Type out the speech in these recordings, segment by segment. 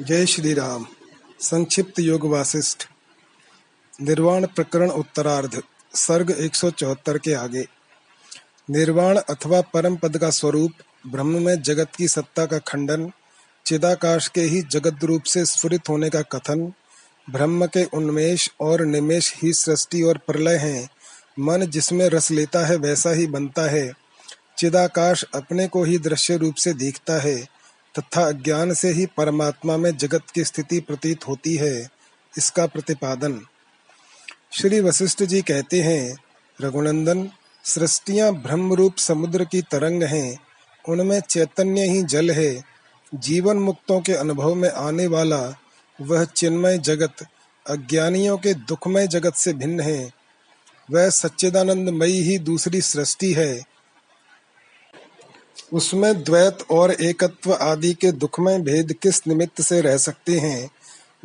जय श्री राम संक्षिप्त योग वासिष्ठ निर्वाण प्रकरण उत्तरार्ध, सर्ग 174 के आगे। निर्वाण अथवा परम पद का स्वरूप, ब्रह्म में जगत की सत्ता का खंडन, चिदाकाश के ही जगत रूप से स्फुरित होने का कथन, ब्रह्म के उन्मेष और निमेश ही सृष्टि और प्रलय हैं। मन जिसमें रस लेता है वैसा ही बनता है। चिदाकाश अपने को ही दृश्य रूप से दिखता है। तथा अज्ञान से ही परमात्मा में जगत की स्थिति प्रतीत होती है, इसका प्रतिपादन। श्री वशिष्ठ जी कहते हैं, रघुनंदन, सृष्टियाँ ब्रह्म रूप समुद्र की तरंग हैं, उनमें चैतन्य ही जल है। जीवन मुक्तों के अनुभव में आने वाला वह चिन्मय जगत, अज्ञानियों के दुखमय जगत से भिन्न है। वह सच्चिदानंदमयी ही दूसरी सृष्टि है। उसमें द्वैत और एकत्व आदि के दुखमय भेद किस निमित्त से रह सकते हैं?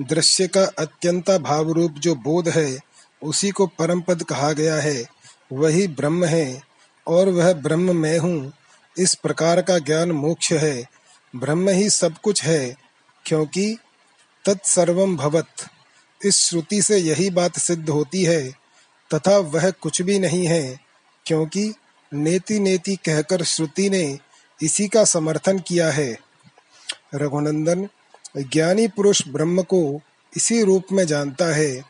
दृश्य का अत्यंता भाव रूप जो बोध है, उसी को परम पद कहा गया है। वही ब्रह्म है, और वह ब्रह्म मैं हूँ। इस प्रकार का ज्ञान मोक्ष है। ब्रह्म ही सब कुछ है, क्योंकि तत्सर्वम भवत। इस श्रुति से यही बात सिद्ध होती है, तथा वह कुछ भी नहीं है, क्योंकि नेति नेति कहकर श्रुति ने इसी का समर्थन किया है। रघुनंदन, ज्ञानी पुरुष ब्रह्म को इसी रूप में जानता है।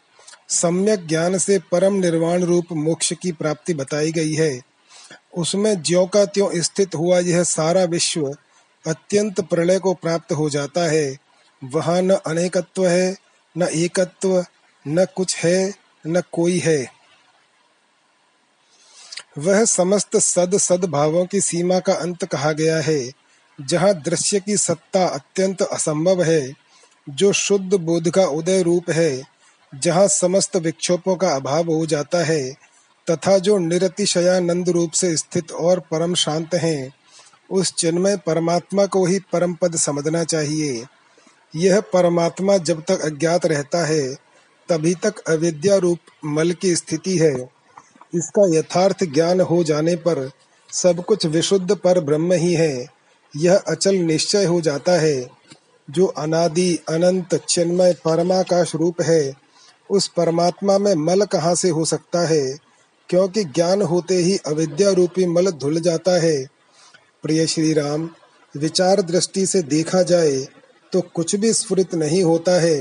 सम्यक ज्ञान से परम निर्वाण रूप मोक्ष की प्राप्ति बताई गई है। उसमें ज्यो का त्यों स्थित हुआ यह सारा विश्व अत्यंत प्रलय को प्राप्त हो जाता है। वहाँ न अनेकत्व है, न एकत्व, न कुछ है, न कोई है। वह समस्त सद सद भावों की सीमा का अंत कहा गया है, जहाँ दृश्य की सत्ता अत्यंत असंभव है, जो शुद्ध बोध का उदय रूप है, जहाँ समस्त विक्षोभों का अभाव हो जाता है, तथा जो निरतिशयानंद रूप से स्थित और परम शांत हैं, उस चिन्मय परमात्मा को ही परम पद समझना चाहिए। यह परमात्मा जब तक अज्ञात रहता है, तभी तक अविद्या रूप मल की स्थिति है। इसका यथार्थ ज्ञान हो जाने पर सब कुछ विशुद्ध पर ब्रह्म ही है। यह अचल निश्चय हो जाता है। जो अनादि, अनंत, चिन्मय, परमाकाश रूप है, उस परमात्मा में मल कहाँ से हो सकता है? क्योंकि ज्ञान होते ही अविद्या रूपी मल धुल जाता है। प्रिय श्री राम विचार दृष्टि से देखा जाए तो कुछ भी स्फुरित नहीं होता है,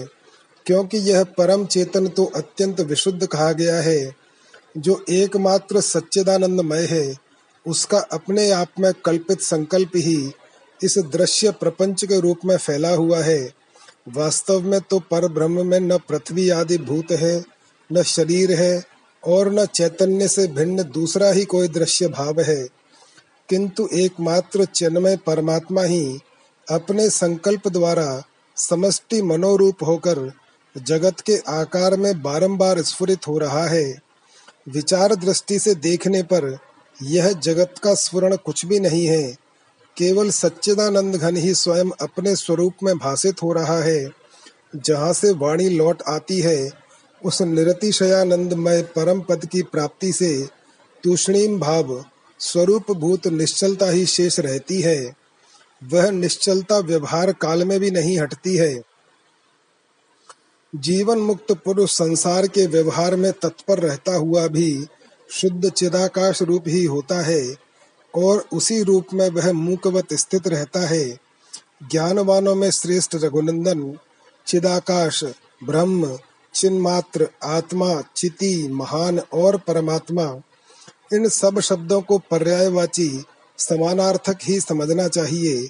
क्योंकि यह परम चेतन तो अत्यंत विशुद्ध कहा गया है। जो एकमात्र सच्चिदानंदमय है, उसका अपने आप में कल्पित संकल्प ही इस दृश्य प्रपंच के रूप में फैला हुआ है। वास्तव में तो पर ब्रह्म में न पृथ्वी आदि भूत है, न शरीर है, और न चैतन्य से भिन्न दूसरा ही कोई दृश्य भाव है। किंतु एकमात्र चिन्मय परमात्मा ही अपने संकल्प द्वारा समष्टि मनोरूप होकर जगत के आकार में बारंबार स्फुरित हो रहा है। विचार दृष्टि से देखने पर यह जगत का स्वर्ण कुछ भी नहीं है। केवल सच्चिदानंद घन ही स्वयं अपने स्वरूप में भाषित हो रहा है। जहाँ से वाणी लौट आती है, उस निरतिशयानंदमय परम पद की प्राप्ति से तूषणीम भाव स्वरूप भूत निश्चलता ही शेष रहती है। वह निश्चलता व्यवहार काल में भी नहीं हटती है। जीवन मुक्त पुरुष संसार के व्यवहार में तत्पर रहता हुआ भी शुद्ध चिदाकाश रूप ही होता है, और उसी रूप में वह मूकवत स्थित रहता है। ज्ञानवानों में श्रेष्ठ रघुनंदन, चिदाकाश, ब्रह्म, चिन्मात्र, आत्मा, चिति, महान और परमात्मा, इन सब शब्दों को पर्यायवाची, समानार्थक ही समझना चाहिए।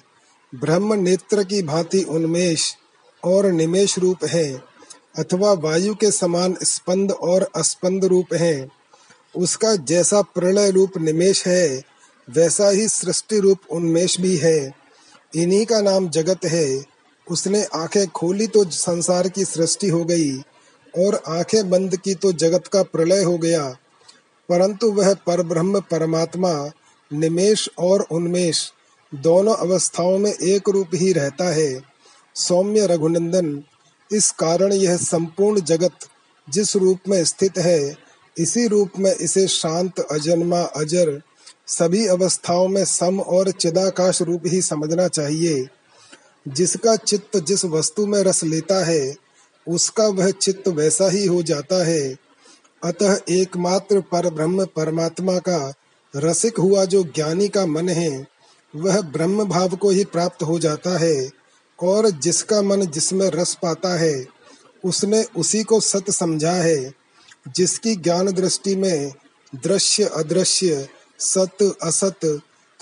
ब्रह्म नेत्र की भांति उन्मेष और निमेश रूप है। अथवा वायु के समान स्पंद और अस्पंद रूप है। उसका जैसा प्रलय रूप निमेश है, वैसा ही सृष्टि रूप उन्मेष भी है। इन्हीं का नाम जगत है। उसने आँखें खोली तो संसार की सृष्टि हो गई और आँखें बंद की तो जगत का प्रलय हो गया। परंतु वह परब्रह्म, परमात्मा, निमेश और उन्मेष दोनों अवस्थाओं में एक रूप ही रहता है। सौम्य रघुनंदन इस कारण यह संपूर्ण जगत जिस रूप में स्थित है, इसी रूप में इसे शांत, अजन्मा, अजर, सभी अवस्थाओं में सम और चिदाकाश रूप ही समझना चाहिए। जिसका चित्त जिस वस्तु में रस लेता है, उसका वह चित्त वैसा ही हो जाता है। अतः एकमात्र पर ब्रह्म परमात्मा का रसिक हुआ जो ज्ञानी का मन है, वह ब्रह्म भाव को ही प्राप्त हो जाता है। और जिसका मन जिसमें रस पाता है, उसने उसी को सत समझा है, जिसकी ज्ञान दृष्टि में दृश्य अदृश्य, सत असत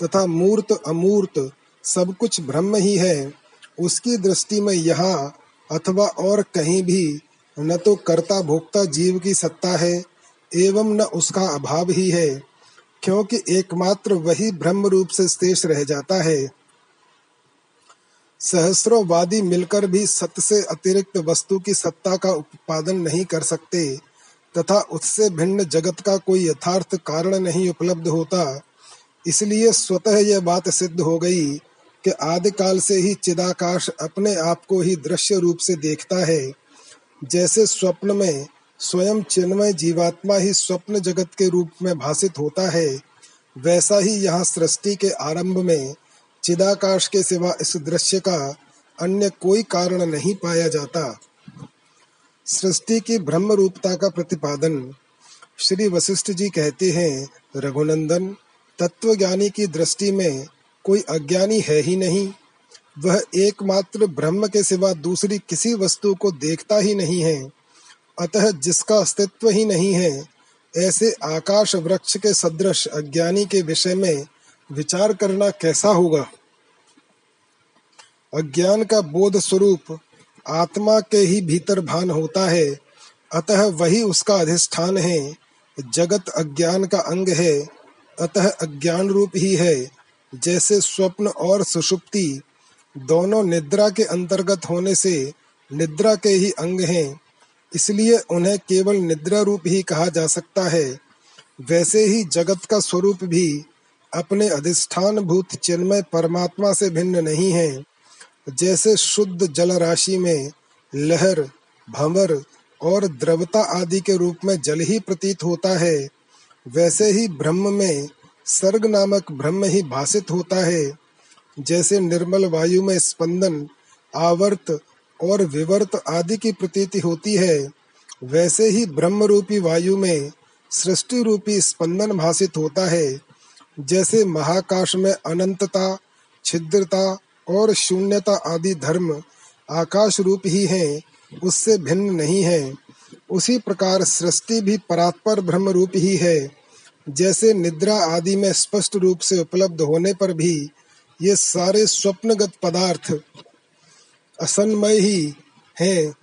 तथा मूर्त अमूर्त सब कुछ ब्रह्म ही है, उसकी दृष्टि में यहाँ अथवा और कहीं भी न तो कर्ता भोक्ता जीव की सत्ता है, एवं न उसका अभाव ही है, क्योंकि एकमात्र वही ब्रह्म रूप से शेष रह जाता है। सहस्रों वादी मिलकर भी सत्य से अतिरिक्त वस्तु की सत्ता का उत्पादन नहीं कर सकते, तथा उससे भिन्न जगत का कोई यथार्थ कारण नहीं उपलब्ध होता। इसलिए स्वतः यह बात सिद्ध हो गई कि आदिकाल से ही चिदाकाश अपने आप को ही दृश्य रूप से देखता है। जैसे स्वप्न में स्वयं चिन्मय जीवात्मा ही स्वप्न जगत के रूप में भाषित होता है, वैसा ही यहाँ सृष्टि के आरंभ में चिदाकाश के सिवा इस दृश्य का अन्य कोई कारण नहीं पाया जाता। सृष्टि की ब्रह्म रूपता का प्रतिपादन श्री वशिष्ठ जी कहते हैं, रघुनंदन, तत्वज्ञानी की दृष्टि में कोई अज्ञानी है ही नहीं। वह एकमात्र ब्रह्म के सिवा दूसरी किसी वस्तु को देखता ही नहीं है, अतः जिसका अस्तित्व ही नहीं है, ऐसे आकाश वृक्ष के सदृश अज्ञानी के विषय में विचार करना कैसा होगा? अज्ञान का बोध स्वरूप आत्मा के ही भीतर भान होता है। अतः वही उसका अधिष्ठान है। जगत अज्ञान का अंग है। अतः अज्ञान रूप ही है। जैसे स्वप्न और सुषुप्ति दोनों निद्रा के अंतर्गत होने से निद्रा के ही अंग हैं। इसलिए उन्हें केवल निद्रा रूप ही कहा जा सकता है। वैसे ही जगत का स्वरूप भी अपने अधिष्ठान भूत चिन्मय परमात्मा से भिन्न नहीं है। जैसे शुद्ध जल राशि में लहर, भंवर और द्रवता आदि के रूप में जल ही प्रतीत होता है, वैसे ही ब्रह्म में सर्ग नामक ब्रह्म ही भाषित होता है। जैसे निर्मल वायु में स्पंदन, आवर्त और विवर्त आदि की प्रतीति होती है, वैसे ही ब्रह्म रूपी वायु में सृष्टि रूपी स्पंदन भाषित होता है। जैसे महाकाश में अनंतता, छिद्रता और शून्यता आदि धर्म आकाश रूप ही हैं, उससे भिन्न नहीं है। उसी प्रकार सृष्टि भी परात्पर ब्रह्म रूप ही है। जैसे निद्रा आदि में स्पष्ट रूप से उपलब्ध होने पर भी ये सारे स्वप्नगत पदार्थ असन्मय ही हैं।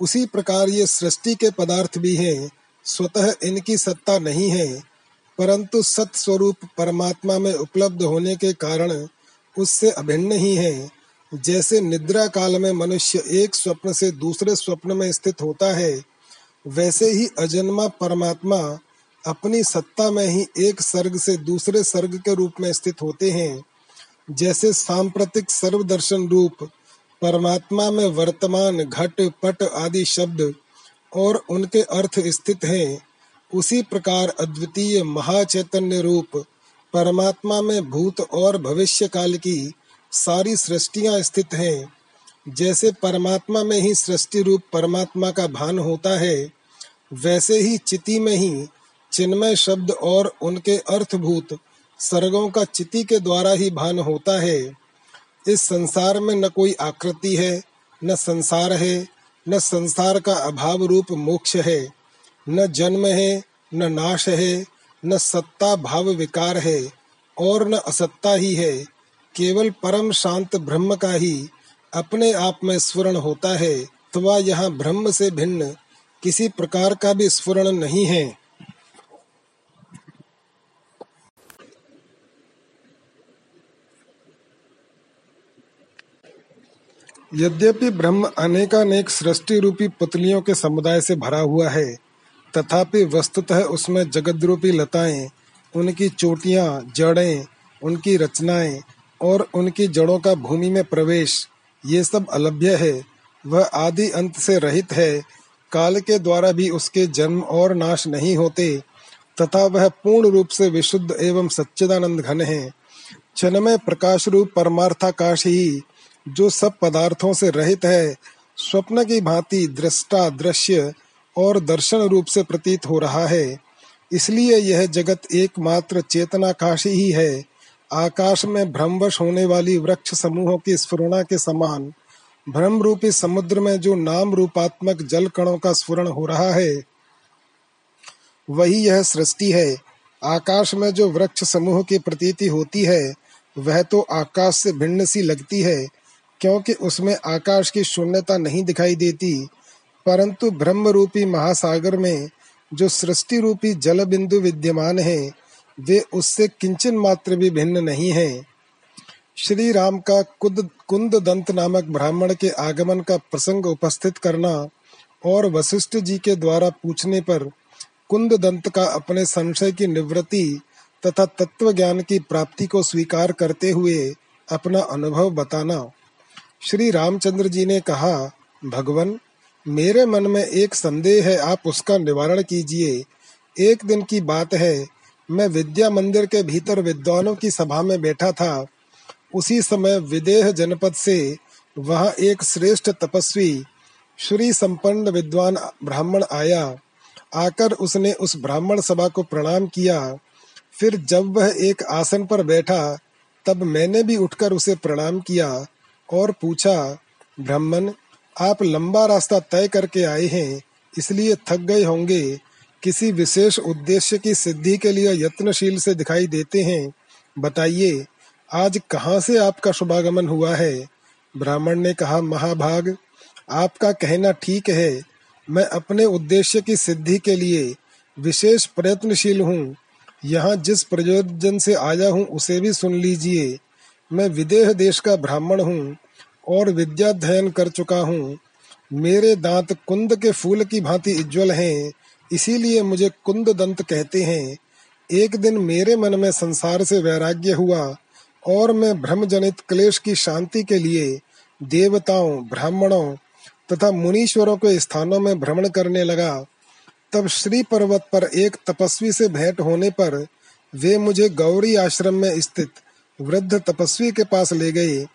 उसी प्रकार ये सृष्टि के पदार्थ भी हैं, स्वतः इनकी सत्ता नहीं है। परंतु सत स्वरूप परमात्मा में उपलब्ध होने के कारण उससे अभिन्न ही है। जैसे निद्रा काल में मनुष्य एक स्वप्न से दूसरे स्वप्न में स्थित होता है, वैसे ही अजन्मा परमात्मा अपनी सत्ता में ही एक सर्ग से दूसरे सर्ग के रूप में स्थित होते हैं। जैसे सांप्रतिक सर्वदर्शन रूप, परमात्मा में वर्तमान, घट, पट आदि शब्द और उनके अर्थ स्थित हैं। उसी प्रकार अद्वितीय महाचैतन्य रूप परमात्मा में भूत और भविष्य काल की सारी सृष्टियाँ स्थित हैं। जैसे परमात्मा में ही सृष्टि रूप परमात्मा का भान होता है, वैसे ही चिति में ही चिन्मय शब्द और उनके अर्थभूत सर्गों का चिति के द्वारा ही भान होता है। इस संसार में न कोई आकृति है, न संसार है, न संसार का अभाव रूप मोक्ष है। न जन्म है, न नाश है, न सत्ता भाव विकार है, और न असत्ता ही है। केवल परम शांत ब्रह्म का ही अपने आप में स्फुरण होता है, अथवा यहाँ ब्रह्म से भिन्न किसी प्रकार का भी स्फुरण नहीं है। यद्यपि ब्रह्म अनेकानेक सृष्टि रूपी पुतलियों के समुदाय से भरा हुआ है तथापि वस्तुतः उसमें जगत रूपी लताएँ, उनकी चोटियाँ, जड़ें, उनकी रचनाएँ और उनकी जड़ों का भूमि में प्रवेश, ये सब अलभ्य है। वह आदि अंत से रहित है। काल के द्वारा भी उसके जन्म और नाश नहीं होते, तथा वह पूर्ण रूप से विशुद्ध एवं सच्चिदानंद घन है। चनमय प्रकाश रूप परमार्थाकाश ही, जो सब पदार्थों से रहित है, स्वप्न की भांति दृष्टा दृश्य और दर्शन रूप से प्रतीत हो रहा है। इसलिए यह जगत एकमात्र चेतनाकाश ही है। आकाश में भ्रमवश होने वाली वृक्ष समूहों की स्फुरणा के समान भ्रम रूपी समुद्र में जो नाम रूपात्मक जल कणों का स्फुरण हो रहा है, वही यह सृष्टि है। आकाश में जो वृक्ष समूह की प्रतीति होती है, वह तो आकाश से भिन्न सी लगती है, क्योंकि उसमें आकाश की शून्यता नहीं दिखाई देती। परंतु ब्रह्म रूपी महासागर में जो सृष्टि रूपी जल बिंदु विद्यमान है, वे उससे किंचन मात्र भी भिन्न नहीं है। श्री राम का कुद कुंद दंत नामक ब्राह्मण के आगमन का प्रसंग उपस्थित करना और वशिष्ठ जी के द्वारा पूछने पर कुंद दंत का अपने संशय की निवृत्ति तथा तत्व ज्ञान की प्राप्ति को स्वीकार करते हुए अपना अनुभव बताना। श्री रामचंद्र जी ने कहा, भगवान मेरे मन में एक संदेह है, आप उसका निवारण कीजिए। एक दिन की बात है, मैं विद्या मंदिर के भीतर विद्वानों की सभा में बैठा था। उसी समय विदेह जनपद से वहाँ एक श्रेष्ठ तपस्वी, श्री संपन्न विद्वान ब्राह्मण आया। आकर उसने उस ब्राह्मण सभा को प्रणाम किया। फिर जब वह एक आसन पर बैठा, तब मैंने भी उठकर उसे प्रणाम किया और पूछा, ब्राह्मण आप लंबा रास्ता तय करके आए हैं, इसलिए थक गए होंगे। किसी विशेष उद्देश्य की सिद्धि के लिए यत्नशील से दिखाई देते हैं। बताइए, आज कहाँ से आपका शुभागमन हुआ है? ब्राह्मण ने कहा, महाभाग, आपका कहना ठीक है। मैं अपने उद्देश्य की सिद्धि के लिए विशेष प्रयत्नशील हूँ। यहाँ जिस प्रयोजन से आया हूँ, उसे भी सुन लीजिए। मैं विदेह देश का ब्राह्मण हूँ। और विद्याध्ययन कर चुका हूँ। मेरे दांत कुंद के फूल की भांति उज्ज्वल हैं, इसीलिए मुझे कुंद दंत कहते हैं। एक दिन मेरे मन में संसार से वैराग्य हुआ, और मैं भ्रम जनित क्लेश की शांति के लिए देवताओं, ब्राह्मणों तथा मुनीश्वरों के स्थानों में भ्रमण करने लगा। तब श्री पर्वत पर एक तपस्वी से भेंट होने पर वे मुझे गौरी आश्रम में स्थित वृद्ध तपस्वी के पास ले गए।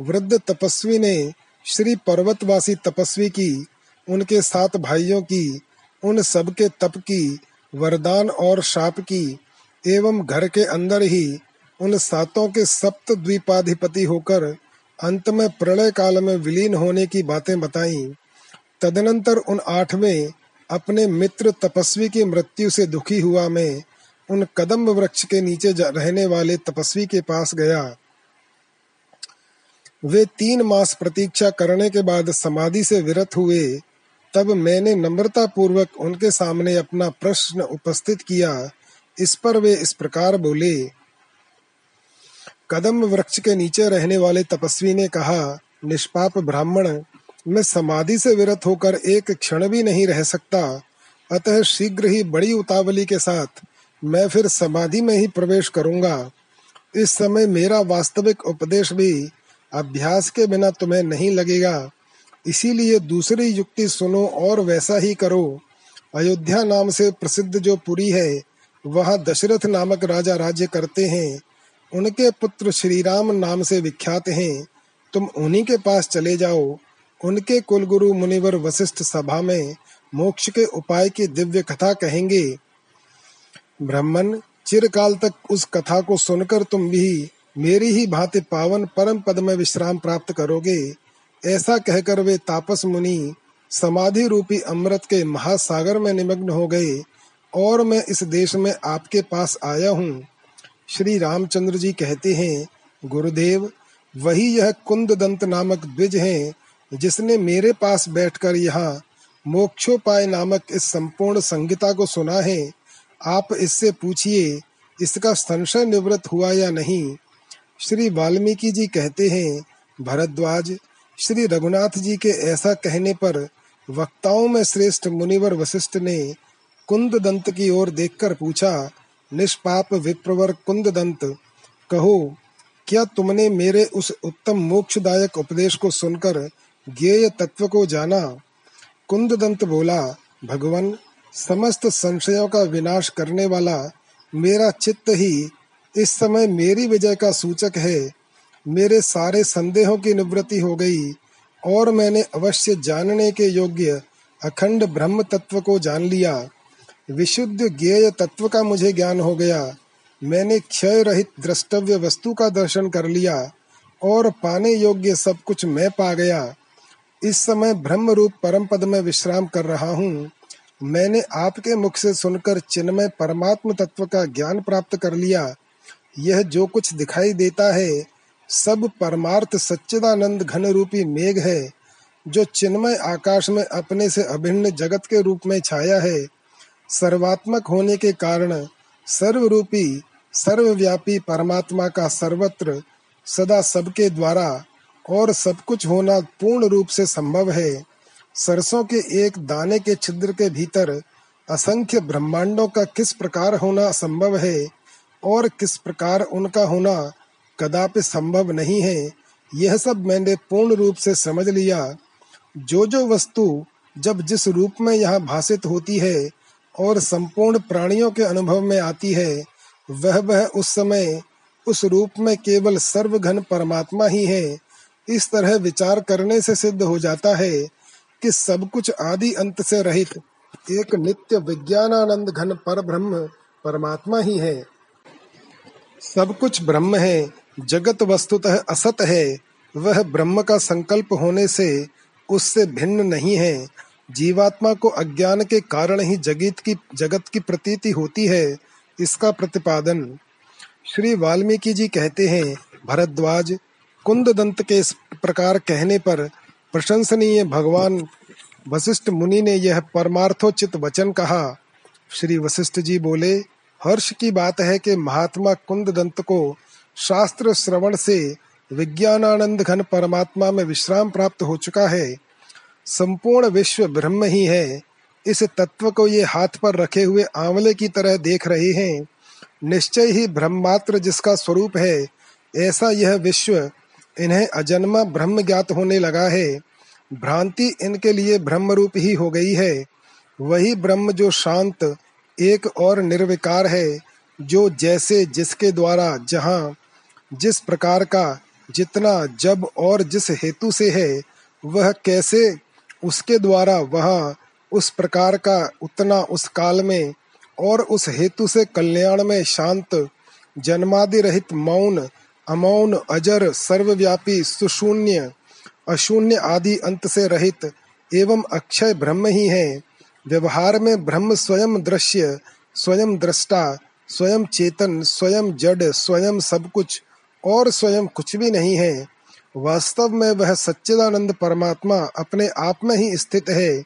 वृद्ध तपस्वी ने श्री पर्वतवासी तपस्वी की, उनके सात भाइयों की, उन सबके तप की, वरदान और शाप की, एवं घर के अंदर ही उन सातों के सप्त द्वीपाधिपति होकर अंत में प्रलय काल में विलीन होने की बातें बताई। तदनंतर उन आठवें अपने मित्र तपस्वी की मृत्यु से दुखी हुआ मैं उन कदम वृक्ष के नीचे रहने वाले तपस्वी के पास गया। वे तीन मास प्रतीक्षा करने के बाद समाधि से विरत हुए, तब मैंने नम्रता पूर्वक उनके सामने अपना प्रश्न उपस्थित किया। इस पर वे इस प्रकार बोले, कदम वृक्ष के नीचे रहने वाले तपस्वी ने कहा, निष्पाप ब्राह्मण, मैं समाधि से विरत होकर एक क्षण भी नहीं रह सकता। अतः शीघ्र ही बड़ी उतावली के साथ मैं फिर समाधि में ही प्रवेश करूँगा। इस समय मेरा वास्तविक उपदेश भी अभ्यास के बिना तुम्हें नहीं लगेगा। इसीलिए दूसरी युक्ति सुनो और वैसा ही करो। अयोध्या नाम से प्रसिद्ध जो पुरी है, वह दशरथ नामक राजा राज्य करते हैं। उनके पुत्र श्री राम नाम से विख्यात हैं। तुम उन्हीं के पास चले जाओ। उनके कुलगुरु मुनिवर वशिष्ठ सभा में मोक्ष के उपाय की दिव्य कथा कहेंगे। ब्राह्मण, चिरकाल तक उस कथा को सुनकर तुम भी मेरी ही भांति पावन परम पद में विश्राम प्राप्त करोगे, ऐसा कहकर वे तापस मुनि, समाधि रूपी अमृत के महासागर में निमग्न हो गए, और मैं इस देश में आपके पास आया हूँ। श्री रामचंद्र जी कहते हैं, गुरुदेव, वही यह कुंद दंत नामक द्विज हैं, जिसने मेरे पास बैठकर यहाँ मोक्षोपाय नामक इस संपूर्ण संगीता को सुना है। आप इससे पूछिए, इसका संशय निवृत्त हुआ या नहीं? श्री वाल्मीकि जी कहते हैं, भरद्वाज, श्री रघुनाथ जी के ऐसा कहने पर वक्ताओं में श्रेष्ठ मुनिवर वशिष्ठ ने कुंद दंत की ओर देखकर पूछा, निष्पाप विप्रवर कुंद दंत कहो, क्या तुमने मेरे उस उत्तम मोक्षदायक उपदेश को सुनकर ज्ञेय तत्व को जाना? कुंद दंत बोला, भगवान, समस्त संशयों का विनाश करने वाला मेरा चित्त ही इस समय मेरी विजय का सूचक है। मेरे सारे संदेहों की निवृत्ति हो गई और मैंने अवश्य जानने के योग्य अखंड ब्रह्म तत्व को जान लिया। विशुद्ध ज्ञेय तत्व का मुझे ज्ञान हो गया। मैंने क्षय रहित द्रष्टव्य वस्तु का दर्शन कर लिया और पाने योग्य सब कुछ मैं पा गया। इस समय ब्रह्म रूप परम पद में विश्राम कर रहा हूँ। मैंने आपके मुख से सुनकर चिन्मय परमात्म तत्व का ज्ञान प्राप्त कर लिया। यह जो कुछ दिखाई देता है, सब परमार्थ सच्चिदानंद घन रूपी मेघ है, जो चिन्मय आकाश में अपने से अभिन्न जगत के रूप में छाया है। सर्वात्मक होने के कारण सर्वरूपी, सर्वव्यापी परमात्मा का सर्वत्र सदा सबके द्वारा और सब कुछ होना पूर्ण रूप से संभव है। सरसों के एक दाने के छिद्र के भीतर असंख्य ब्रह्मांडों का किस प्रकार होना संभव है और किस प्रकार उनका होना कदापि संभव नहीं है, यह सब मैंने पूर्ण रूप से समझ लिया। जो जो वस्तु जब जिस रूप में यहाँ भाषित होती है और संपूर्ण प्राणियों के अनुभव में आती है, वह वह उस समय उस रूप में केवल सर्वघन परमात्मा ही है। इस तरह विचार करने से सिद्ध हो जाता है कि सब कुछ आदि अंत से रहित एक नित्य विज्ञानानंद घन पर ब्रह्म परमात्मा ही है। सब कुछ ब्रह्म है, जगत वस्तुतः असत है। वह ब्रह्म का संकल्प होने से उससे भिन्न नहीं है। जीवात्मा को अज्ञान के कारण ही जगत की जगत की प्रतीति होती है, इसका प्रतिपादन। श्री वाल्मीकि जी कहते हैं, भरद्वाज कुंद दंत के इस प्रकार कहने पर प्रशंसनीय भगवान वशिष्ठ मुनि ने यह परमार्थोचित वचन कहा। श्री वशिष्ठ जी बोले हर्ष की बात है कि महात्मा कुंद दंत को शास्त्र श्रवण से विज्ञानानंद घन परमात्मा में विश्राम प्राप्त हो चुका है। संपूर्ण विश्व ब्रह्म ही है। इस तत्व को ये हाथ पर रखे हुए आंवले की तरह देख रहे हैं। निश्चय ही ब्रह्मात्र जिसका स्वरूप है, ऐसा यह विश्व इन्हें अजन्मा ब्रह्म ज्ञात होने लगा है। भ्रांति इनके लिए ब्रह्म रूप ही हो गई है। वही ब्रह्म जो शांत एक और निर्विकार है, जो जैसे जिसके द्वारा जहाँ, जिस प्रकार का, जितना जब और जिस हेतु से है, वह कैसे उसके द्वारा वह, उस प्रकार का उतना उस काल में और उस हेतु से कल्याण में शांत जन्मादि रहित मौन, अमौन, अजर, सर्वव्यापी, सुशून्य, अशून्य आदि अंत से रहित एवं अक्षय ब्रह्म ही है। व्यवहार में ब्रह्म स्वयं दृश्य स्वयं दृष्टा स्वयं चेतन स्वयं जड़ स्वयं सब कुछ और स्वयं कुछ भी नहीं है। वास्तव में वह सच्चिदानंद परमात्मा अपने आप में ही स्थित है।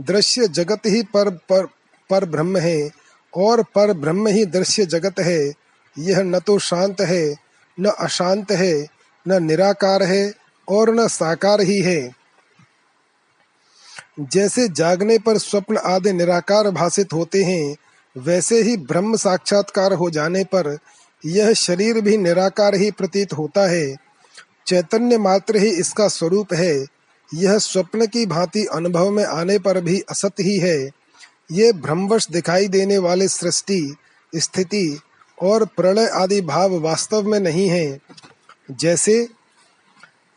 दृश्य जगत ही पर पर, पर ब्रह्म है और पर ब्रह्म ही दृश्य जगत है। यह न तो शांत है न अशांत है न निराकार है और न साकार ही है। जैसे जागने पर स्वप्न आदि निराकार भाषित होते हैं, वैसे ही ब्रह्म साक्षात्कार हो जाने पर यह शरीर भी निराकार ही प्रतीत होता है। चैतन्य मात्र ही इसका स्वरूप है। यह स्वप्न की भांति अनुभव में आने पर भी असत ही है। ये भ्रमवश दिखाई देने वाले सृष्टि, स्थिति और प्रलय आदि भाव वास्तव में नहीं है। जैसे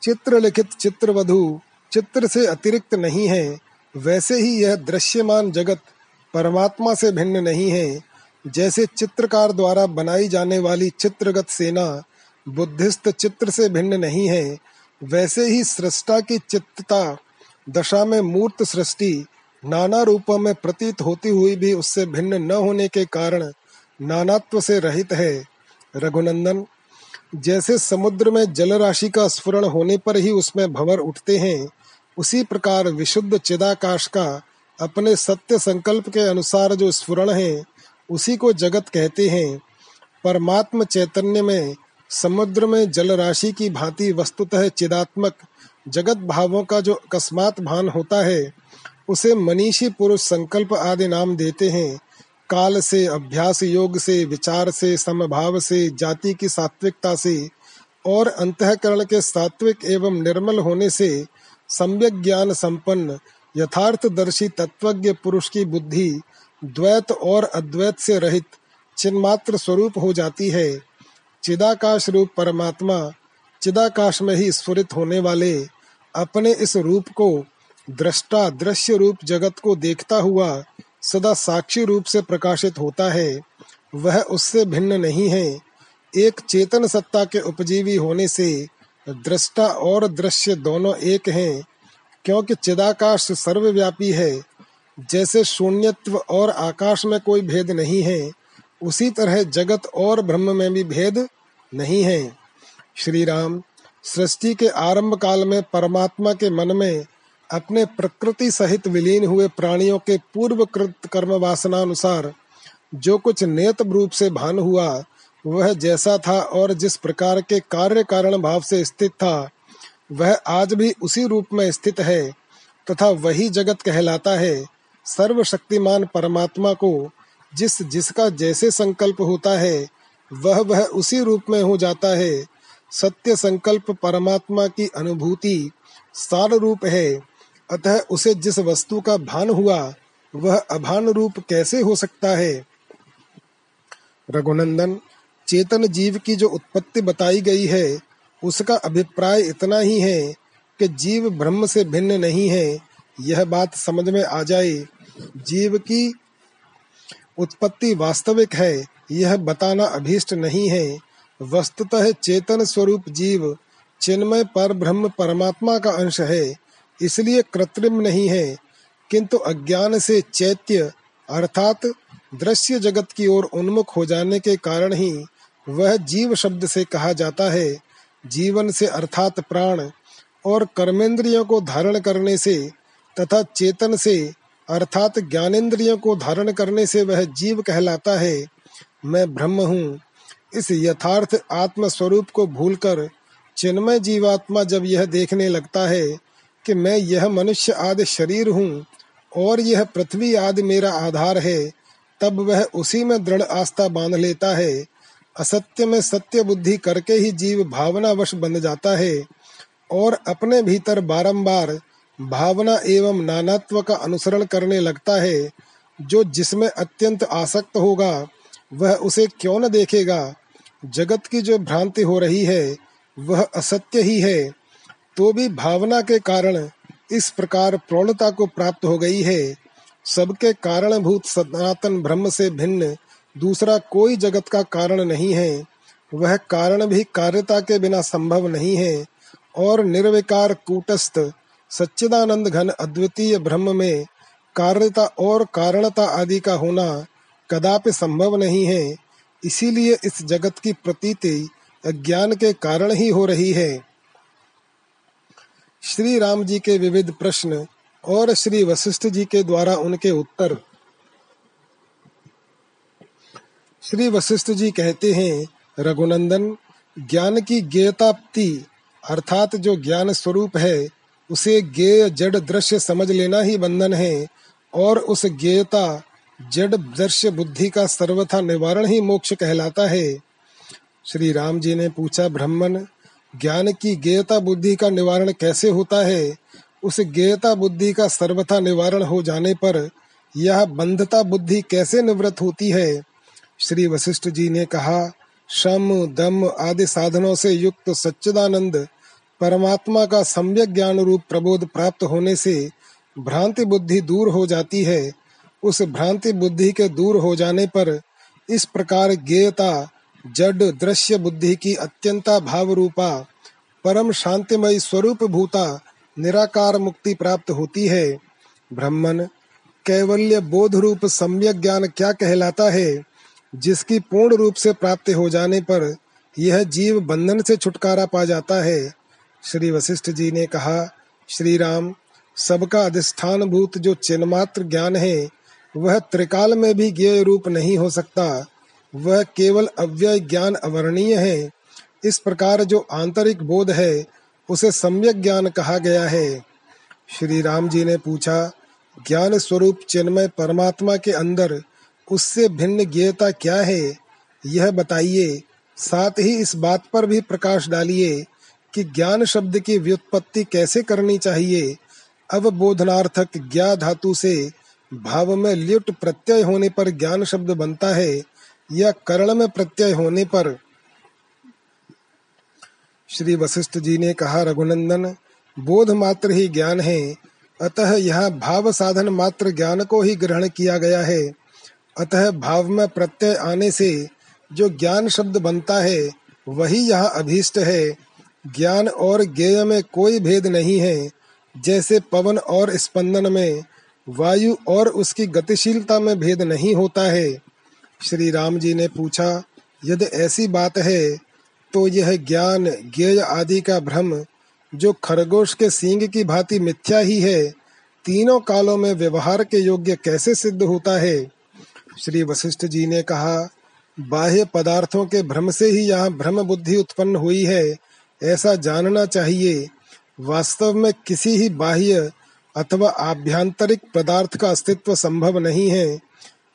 चित्र लिखित चित्र वधु चित्र से अतिरिक्त नहीं है वैसे ही यह दृश्यमान जगत परमात्मा से भिन्न नहीं है। जैसे चित्रकार द्वारा बनाई जाने वाली चित्रगत सेना बुद्धिस्त चित्र से भिन्न नहीं है, वैसे ही सृष्टा की चित्तता, दशा में मूर्त सृष्टि, नाना रूपों में प्रतीत होती हुई भी उससे भिन्न न होने के कारण नानात्व से रहित है। रघुनंदन, जैसे समुद्र में जल राशि का स्फुरण होने पर ही उसमें भंवर उठते हैं उसी प्रकार विशुद्ध चिदाकाश का अपने सत्य संकल्प के अनुसार जो स्फुरण है, उसी को जगत कहते हैं। परमात्म चैतन्य में, समुद्र में जल राशि की भांति वस्तुतः चिदात्मक, जगत भावों का जो अकस्मात भान होता है, उसे मनीषी पुरुष संकल्प आदि नाम देते हैं। काल से, अभ्यास योग से, विचार से, समभाव से, जाति की सात्विकता से और अंतकरण के सात्विक एवं निर्मल होने से सम्यक ज्ञान संपन्न यथार्थ दर्शी तत्वज्ञ पुरुष की बुद्धि द्वैत और अद्वैत से रहित चिन्मात्र स्वरूप हो जाती है। चिदाकाश रूप परमात्मा चिदाकाश में ही स्फुरित होने वाले अपने इस रूप को दृष्टा दृश्य रूप जगत को देखता हुआ सदा साक्षी रूप से प्रकाशित होता है। वह उससे भिन्न नहीं है। एक चेतन सत्ता के उपजीवी होने से दृष्टा और दृश्य दोनों एक हैं, क्योंकि चिदाकाश सर्वव्यापी है। जैसे शून्यत्व और आकाश में कोई भेद नहीं है, उसी तरह जगत और ब्रह्म में भी भेद नहीं है। श्री राम सृष्टि के आरंभ काल में परमात्मा के मन में अपने प्रकृति सहित विलीन हुए प्राणियों के पूर्व कृत कर्म वासना अनुसार जो कुछ नेत रूप से भान हुआ वह जैसा था और जिस प्रकार के कार्य कारण भाव से स्थित था, वह आज भी उसी रूप में स्थित है, तथा वही जगत कहलाता है, सर्वशक्तिमान परमात्मा को, जिस जिसका जैसे संकल्प होता है, वह वह उसी रूप में हो जाता है। सत्य संकल्प परमात्मा की अनुभूति सार रूप है, अतः उसे जिस वस्तु का भान हुआ, वह अभान रूप कैसे हो सकता है? रघुनंदन चेतन जीव की जो उत्पत्ति बताई गई है, उसका अभिप्राय इतना ही है कि जीव ब्रह्म से भिन्न नहीं है। यह बात समझ में आ जाए। जीव की उत्पत्ति वास्तविक है, यह बताना अभीष्ट नहीं है। वस्तुतः चेतन स्वरूप जीव चिन्मय पर ब्रह्म परमात्मा का अंश है, इसलिए कृत्रिम नहीं है। किंतु अज्ञान से चैत्य, अर्थात दृश्य जगत की ओर उन्मुख हो जाने के कारण ही वह जीव शब्द से कहा जाता है। जीवन से अर्थात प्राण और कर्मेंद्रियों को धारण करने से तथा चेतन से अर्थात ज्ञानेन्द्रियों को धारण करने से वह जीव कहलाता है। मैं ब्रह्म हूँ। इस यथार्थ आत्म स्वरूप को भूलकर चिन्मय जीवात्मा जब यह देखने लगता है कि मैं यह मनुष्य आदि शरीर हूँ और यह पृथ्वी आदि मेरा आधार है, तब वह उसी में दृढ़ आस्था बाँध लेता है। असत्य में सत्य बुद्धि करके ही जीव भावनावश बन जाता है और अपने भीतर बारंबार भावना एवं नानात्व का अनुसरण करने लगता है, जो जिसमें अत्यंत आसक्त होगा, वह उसे क्यों न देखेगा? जगत की जो भ्रांति हो रही है, वह असत्य ही है। तो भी भावना के कारण इस प्रकार प्रौणता को प्राप्त हो गई है। सबके कारणभूत सनातन ब्रह्म से भिन्न दूसरा कोई जगत का कारण नहीं है, वह कारण भी कार्यता के बिना संभव नहीं है। और निर्विकार कूटस्थ, सच्चिदानंद घन अद्वितीय ब्रह्म में कार्यता और कारणता आदि का होना कदापि संभव नहीं है। इसीलिए इस जगत की प्रतीति अज्ञान के कारण ही हो रही है। श्री राम जी के विविध प्रश्न और श्री वशिष्ठ जी के द्वारा उनके उत्तर। श्री वशिष्ठ जी कहते हैं, रघुनंदन, ज्ञान की ज्ञताप्ति, अर्थात जो ज्ञान स्वरूप है, उसे ज्ञेय जड़ दृश्य समझ लेना ही बंधन है, और उस ज्ञेयता, जड़ दृश्य बुद्धि का सर्वथा निवारण ही मोक्ष कहलाता है। श्री राम जी ने पूछा, ब्राह्मण, ज्ञान की गेयता बुद्धि का निवारण कैसे होता है? उस गेयता बुद्धि का सर्वथा निवारण हो जाने पर यह बंधता बुद्धि कैसे निवृत्त होती है? श्री वशिष्ठ जी ने कहा, शम, दम आदि साधनों से युक्त सच्चिदानंद, परमात्मा का सम्यक ज्ञान रूप प्रबोध प्राप्त होने से भ्रांति बुद्धि दूर हो जाती है। उस भ्रांति बुद्धि के दूर हो जाने पर इस प्रकार गेयता जड दृश्य बुद्धि की अत्यंता भाव रूपा परम शांतिमय स्वरूप भूता निराकार मुक्ति प्राप्त होती है। ब्रह्मन कैवल्य बोध रूप सम्यक ज्ञान क्या कहलाता है? जिसकी पूर्ण रूप से प्राप्ति हो जाने पर यह जीव बंधन से छुटकारा पा जाता है। श्री वशिष्ठ जी ने कहा श्री राम सबका अधिष्ठान भूत जो चिन्मात्र ज्ञान है, वह त्रिकाल में भी ज्ञेय रूप नहीं हो सकता। वह केवल अव्यय ज्ञान अवर्णीय है। इस प्रकार जो आंतरिक बोध है, उसे सम्यक ज्ञान कहा गया है। श्री राम जी ने पूछा, ज्ञान स्वरूप चिन्मय परमात्मा के अंदर उससे भिन्न ज्ञता क्या है, यह बताइए। साथ ही इस बात पर भी प्रकाश डालिए कि ज्ञान शब्द की व्युत्पत्ति कैसे करनी चाहिए। अवबोधनार्थक ज्ञा धातु से भाव में ल्युट प्रत्यय होने पर ज्ञान शब्द बनता है, या करण में प्रत्यय होने पर? श्री वशिष्ठ जी ने कहा, रघुनंदन, बोध मात्र ही ज्ञान है। अतः यहाँ भाव साधन मात्र ज्ञान को ही ग्रहण किया गया है। अतः भाव में प्रत्यय आने से जो ज्ञान शब्द बनता है, वही यहाँ अभीष्ट है। ज्ञान और ज्ञेय में कोई भेद नहीं है। जैसे पवन और स्पंदन में, वायु और उसकी गतिशीलता में भेद नहीं होता है। श्री राम जी ने पूछा, यदि ऐसी बात है तो यह ज्ञान, ज्ञेय आदि का भ्रम, जो खरगोश के सींग की भांति मिथ्या ही है, तीनों कालों में व्यवहार के योग्य कैसे सिद्ध होता है? श्री वशिष्ठ जी ने कहा, बाह्य पदार्थों के भ्रम से ही यहाँ भ्रम बुद्धि उत्पन्न हुई है, ऐसा जानना चाहिए। वास्तव में किसी ही बाह्य अथवा आभ्यंतरिक पदार्थ का अस्तित्व संभव नहीं है।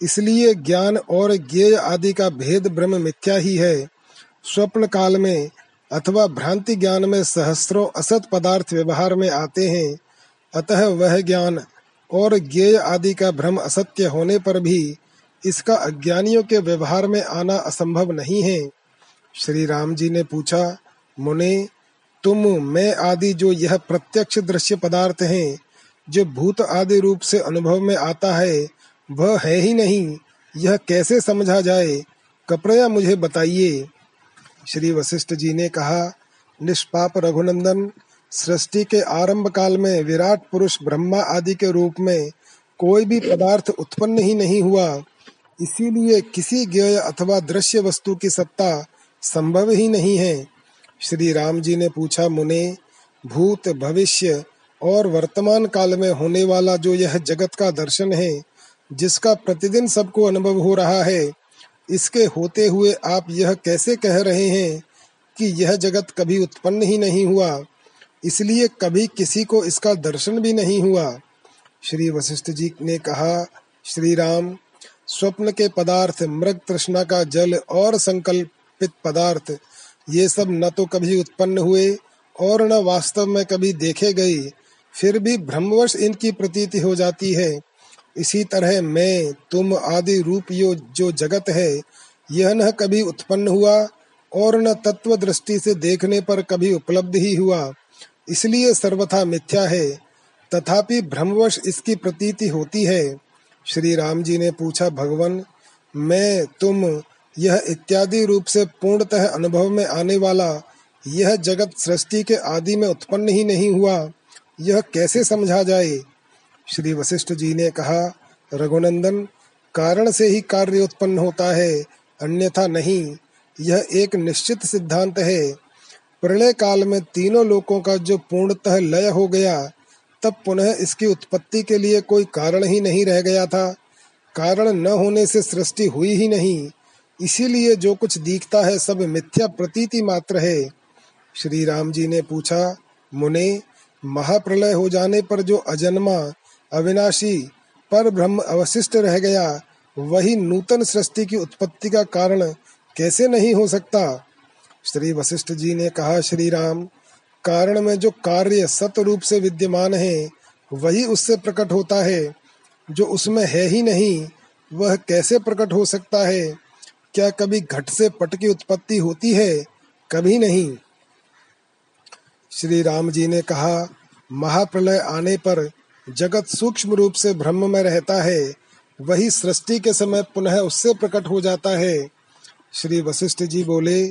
इसलिए ज्ञान और ज्ञेय आदि का भेद ब्रह्म मिथ्या ही है। स्वप्न काल में अथवा भ्रांति ज्ञान में सहस्रों असत पदार्थ व्यवहार में आते हैं। अतः वह ज्ञान और ज्ञेय आदि का भ्रम असत्य होने पर भी इसका अज्ञानियों के व्यवहार में आना असंभव नहीं है। श्री राम जी ने पूछा, मुने, तुम, मैं आदि जो यह प्रत्यक्ष दृश्य पदार्थ हैं, जो भूत आदि रूप से अनुभव में आता है, वह है ही नहीं। यह कैसे समझा जाए? कपड़या मुझे बताइए। श्री वशिष्ठ जी ने कहा, निष्पाप रघुनंदन, सृष्टि के आरंभ काल में विराट पुरुष ब्रह्मा आदि के रूप में कोई भी पदार्थ उत्पन्न ही नहीं हुआ। इसीलिए किसी ज्ञेय अथवा दृश्य वस्तु की सत्ता संभव ही नहीं है। श्री राम जी ने पूछा, मुने, भूत, भविष्य और वर्तमान काल में होने वाला जो यह जगत का दर्शन है, जिसका प्रतिदिन सबको अनुभव हो रहा है, इसके होते हुए आप यह कैसे कह रहे हैं कि यह जगत कभी उत्पन्न ही नहीं हुआ? इसलिए कभी किसी को इसका दर्शन भी नहीं हुआ। श्री वशिष्ठ जी ने कहा, श्री राम स्वप्न के पदार्थ, मृग तृष्णा का जल और संकल्पित पदार्थ, ये सब न तो कभी उत्पन्न हुए और न वास्तव में कभी देखे गए, फिर भी भ्रमवश इनकी प्रतीति हो जाती है। इसी तरह मैं, तुम आदि रूप यो जो जगत है, यह न कभी उत्पन्न हुआ और न तत्व दृष्टि से देखने पर कभी उपलब्ध ही हुआ। इसलिए सर्वथा मिथ्या है। तथापि भ्रमवश इसकी प्रतीति होती है। श्री राम जी ने पूछा, भगवान, मैं, तुम, यह इत्यादि रूप से पूर्णतः अनुभव में आने वाला, यह जगत सृष्टि के आदि में उत्पन्न ही नहीं हुआ, यह कैसे समझा जाए? श्री वशिष्ठ जी ने कहा, रघुनंदन, कारण से ही कार्य उत्पन्न होता है, अन्यथा नहीं, यह एक निश्चित सिद्धांत है। प्रलय काल में तीनों लोकों का जो पूर्णतः लय हो गया तब पुनः इसकी उत्पत्ति के लिए कोई कारण ही नहीं रह गया था। कारण न होने से सृष्टि हुई ही नहीं। इसीलिए जो कुछ दिखता है सब मिथ्या प्रतीति मात्र है। श्री राम जी ने पूछा, मुने, महाप्रलय हो जाने पर जो अजन्मा, अविनाशी, पर ब्रह्म अवशिष्ट रह गया, वही नूतन सृष्टि की उत्पत्ति का कारण कैसे नहीं हो सकता? श्री वशिष्ठ जी ने कहा श्री राम कारण में जो कार्य सत रूप से विद्यमान है, वही उससे प्रकट होता है। जो उसमें है ही नहीं, वह कैसे प्रकट हो सकता है? क्या कभी घट से पट की उत्पत्ति होती है? कभी नहीं। श्री राम जी ने कहा, महाप्रलय आने पर जगत सूक्ष्म रूप से ब्रह्म में रहता है, वही सृष्टि के समय पुनः उससे प्रकट हो जाता है। श्री वशिष्ठ जी बोले,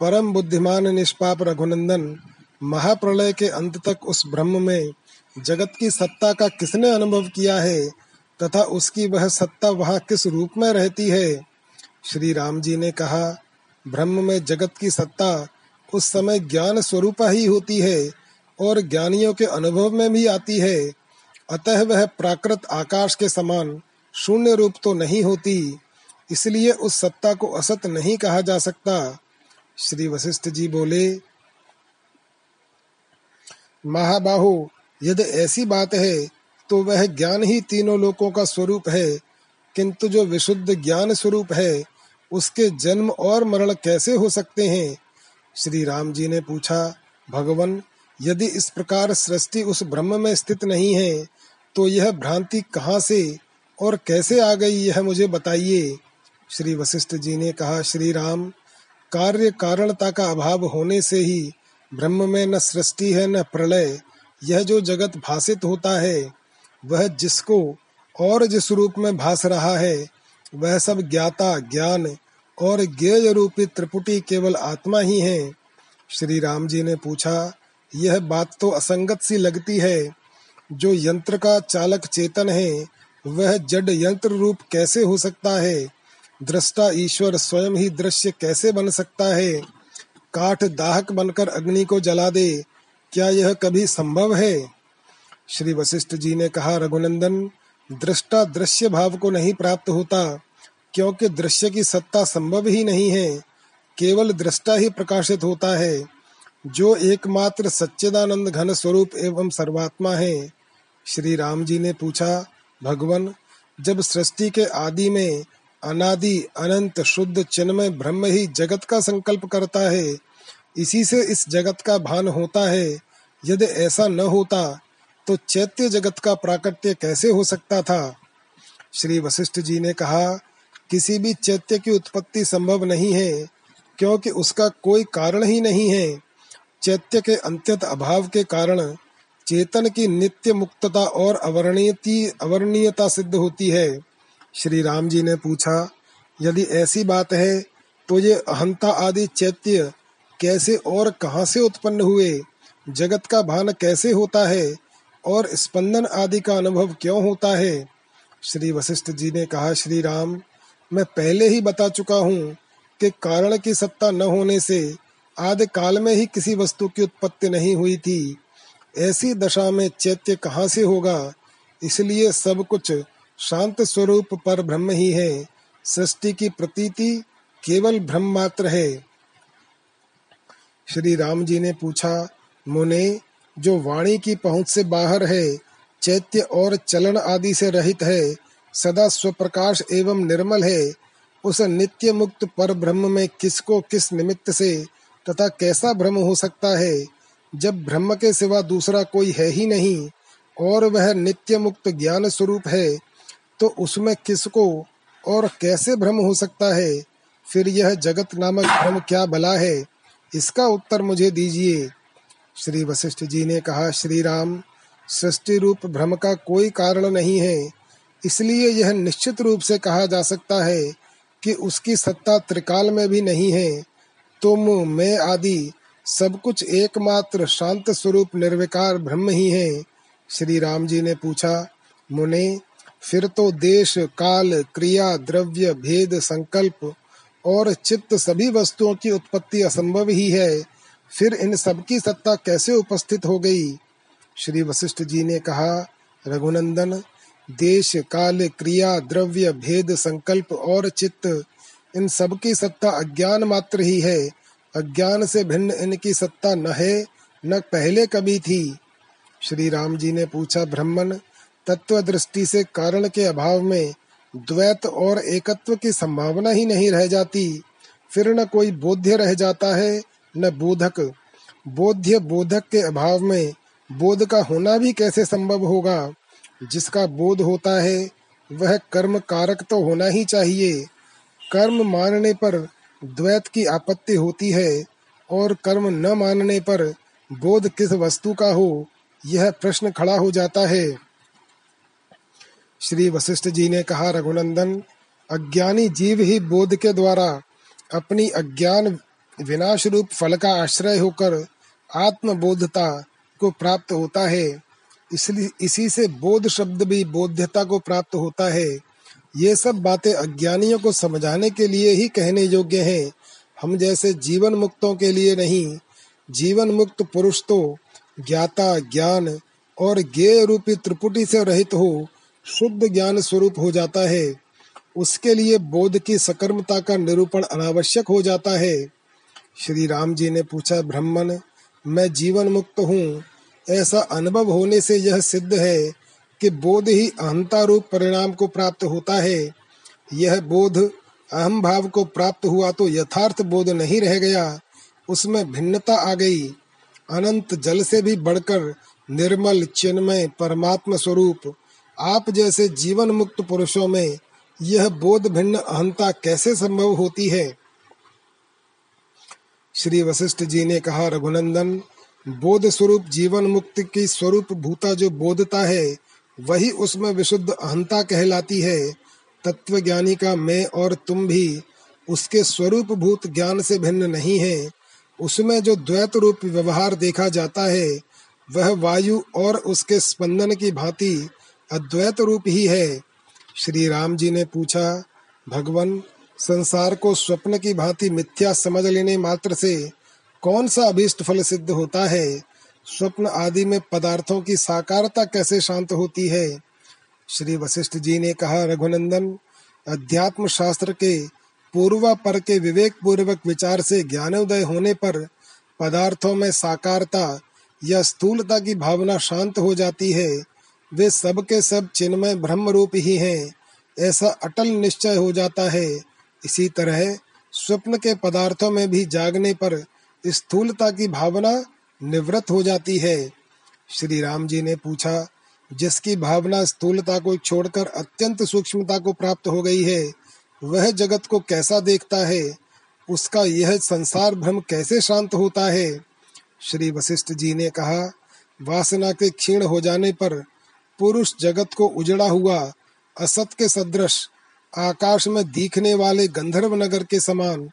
परम बुद्धिमान निष्पाप रघुनंदन महाप्रलय के अंत तक उस ब्रह्म में जगत की सत्ता का किसने अनुभव किया है, तथा उसकी वह सत्ता वहाँ किस रूप में रहती है? श्री राम जी ने कहा, ब्रह्म में जगत की सत्ता उस समय ज्ञान स्वरूप ही होती है और ज्ञानियों के अनुभव में भी आती है। अतः वह प्राकृत आकाश के समान शून्य रूप तो नहीं होती, इसलिए उस सत्ता को असत नहीं कहा जा सकता। श्री वशिष्ठ जी बोले महाबाहु, यदि ऐसी बात है तो वह ज्ञान ही तीनों लोकों का स्वरूप है। किंतु जो विशुद्ध ज्ञान स्वरूप है, उसके जन्म और मरण कैसे हो सकते हैं? श्री राम जी ने पूछा, भगवान, यदि इस प्रकार सृष्टि उस ब्रह्म में स्थित नहीं है तो यह भ्रांति कहाँ से और कैसे आ गई, यह मुझे बताइए। श्री वशिष्ठ जी ने कहा, श्री राम, कार्य कारणता का अभाव होने से ही ब्रह्म में न सृष्टि है न प्रलय, यह जो जगत भाषित होता है, वह जिसको और जिस रूप में भास रहा है, वह सब ज्ञाता, ज्ञान और ज्ञेय रूपी त्रिपुटी केवल आत्मा ही है। श्री राम जी ने पूछा, यह बात तो असंगत सी लगती है, जो यंत्र का चालक चेतन है, वह जड यंत्र रूप कैसे हो सकता है? दृष्टा ईश्वर स्वयं ही दृश्य कैसे बन सकता है? काठ दाहक बनकर अग्नि को जला दे। क्या यह कभी संभव है? श्री वशिष्ठ जी ने कहा, रघुनंदन, दृष्टा दृश्य भाव को नहीं प्राप्त होता, क्योंकि दृश्य की सत्ता संभव ही नहीं है, केवल दृष्टा ही प्रकाशित होता है। जो एकमात्र सच्चिदानंद घन स्वरूप एवं सर्वात्मा है। श्री राम जी ने पूछा, भगवान, जब सृष्टि के आदि में अनादि, अनंत, शुद्ध, चिन्मय, ब्रह्म ही जगत का संकल्प करता है। इसी से इस जगत का भान होता है। यदि ऐसा न होता तो चैत्य जगत का प्राकट्य कैसे हो सकता था? श्री वशिष्ठ जी ने कहा, किसी भी चैत्य की उत्पत्ति संभव नहीं है, क्योंकि उसका कोई कारण ही नहीं है। चैत्य के अंत्यत अभाव के कारण चेतन की नित्य मुक्तता और अवर्णीयती अवर्णीयता सिद्ध होती है। श्री राम जी ने पूछा, यदि ऐसी बात है तो ये अहंता आदि चैत्य कैसे और कहाँ से उत्पन्न हुए? जगत का भान कैसे होता है? और स्पंदन आदि का अनुभव क्यों होता है? श्री वशिष्ठ जी ने कहा, श्री राम, मैं पहले ही बता चुका हूँ कि कारण की सत्ता न होने से आदि काल में ही किसी वस्तु की उत्पत्ति नहीं हुई थी। ऐसी दशा में चैत्य कहाँ से होगा? इसलिए सब कुछ शांत स्वरूप पर ब्रह्म ही है। सृष्टि की प्रतीति केवल ब्रह्म मात्र है। श्री राम जी ने पूछा, मुने, जो वाणी की पहुँच से बाहर है, चैत्य और चलन आदि से रहित है, सदा स्वप्रकाश एवं निर्मल है, उस नित्य मुक्त पर ब्रह्म में किसको किस निमित्त से तथा कैसा भ्रम हो सकता है? जब ब्रह्म के सिवा दूसरा कोई है ही नहीं, और वह नित्य मुक्त ज्ञान स्वरूप है तो उसमें किसको और कैसे भ्रम हो सकता है? फिर यह जगत नामक भ्रम क्या भला है? इसका उत्तर मुझे दीजिए। श्री वशिष्ठ जी ने कहा श्री राम सृष्टि रूप भ्रम का कोई कारण नहीं है। इसलिए यह निश्चित रूप से कहा जा सकता है कि उसकी सत्ता त्रिकाल में भी नहीं है। तुम, मैं आदि सब कुछ एकमात्र शांत स्वरूप निर्विकार ब्रह्म ही है। श्री राम जी ने पूछा, मुने फिर तो देश, काल, क्रिया, द्रव्य, भेद, संकल्प और चित्त सभी वस्तुओं की उत्पत्ति असंभव ही है। फिर इन सब की सत्ता कैसे उपस्थित हो गई? श्री वशिष्ठ जी ने कहा, रघुनंदन, देश, काल, क्रिया, द्रव्य, भेद, संकल्प और चित्त, इन सब की सत्ता अज्ञान मात्र ही है। अज्ञान से भिन्न इनकी सत्ता न है, न पहले कभी थी। श्री राम जी ने पूछा ब्रह्मन तत्व दृष्टि से कारण के अभाव में द्वैत और एकत्व की संभावना ही नहीं रह जाती। फिर न कोई बोध्य रह जाता है, न बोधक। बोध्य बोधक के अभाव में बोध का होना भी कैसे संभव होगा? जिसका बोध होता है, वह कर्म कारक तो होना ही चाहिए। कर्म मानने पर द्वैत की आपत्ति होती है, और कर्म न मानने पर बोध किस वस्तु का हो, यह प्रश्न खड़ा हो जाता है। श्री वशिष्ठ जी ने कहा, रघुनंदन, अज्ञानी जीव ही बोध के द्वारा अपनी अज्ञान विनाश रूप फल का आश्रय होकर आत्मबोधता को प्राप्त होता है। इसलिए इसी से बोध शब्द भी बोध्यता को प्राप्त होता है। ये सब बातें अज्ञानियों को समझाने के लिए ही कहने योग्य हैं। हम जैसे जीवन मुक्तों के लिए नहीं, जीवन मुक्त पुरुष तो ज्ञाता, ज्ञान और ज्ञेय रूपी त्रिपुटी से रहित हो। शुद्ध ज्ञान स्वरूप हो जाता है। उसके लिए बोध की सकर्मता का निरूपण अनावश्यक हो जाता है। श्री राम जी ने पूछा, ब्राह्मण, मैं जीवन मुक्त हूँ। ऐसा अनुभव होने से यह सिद्ध है कि बोध ही अहंता रूप परिणाम को प्राप्त होता है। यह बोध अहम भाव को प्राप्त हुआ तो यथार्थ बोध नहीं रह गया। उसमें भिन्नता आ गई। अनंत जल से भी बढ़कर निर्मल चिन्मय परमात्मा स्वरूप आप जैसे जीवन मुक्त पुरुषों में यह बोध भिन्न अहंता कैसे संभव होती है? श्री वशिष्ठ जी ने कहा, रघुनंदन, बोध स्वरूप जीवन मुक्ति की स्वरूप भूता जो बोधता है, वही उसमें विशुद्ध अहंता कहलाती है। तत्व ज्ञानी का मैं और तुम भी उसके स्वरूप भूत ज्ञान से भिन्न नहीं है। उसमें जो द्वैत रूप व्यवहार देखा जाता है, वह वायु और उसके स्पंदन की भांति अद्वैत रूप ही है। श्री राम जी ने पूछा, भगवान, संसार को स्वप्न की भांति मिथ्या समझ लेने मात्र से कौन सा अभीष्ट फल सिद्ध होता है? स्वप्न आदि में पदार्थों की साकारता कैसे शांत होती है? श्री वशिष्ठ जी ने कहा, रघुनंदन अध्यात्म शास्त्र के पूर्वा पर के विवेक पूर्वक विचार से ज्ञानोदय होने पर पदार्थों में साकारता या स्थूलता की भावना शांत हो जाती है। वे सब के सब चिन्मय ब्रह्म रूप ही हैं। ऐसा अटल निश्चय हो जाता है। इसी तरह स्वप्न के पदार्थों में भी जागने पर स्थूलता की भावना निवृत्त हो जाती है। श्री राम जी ने पूछा, जिसकी भावना स्थूलता को छोड़कर अत्यंत सूक्ष्मता को प्राप्त हो गई है, वह जगत को कैसा देखता है? उसका यह संसार भ्रम कैसे शांत होता है? श्री वशिष्ठ जी ने कहा, वासना के क्षीण हो जाने पर पुरुष जगत को उजड़ा हुआ, असत के सदृश, आकाश में दिखने वाले गंधर्व नगर के समान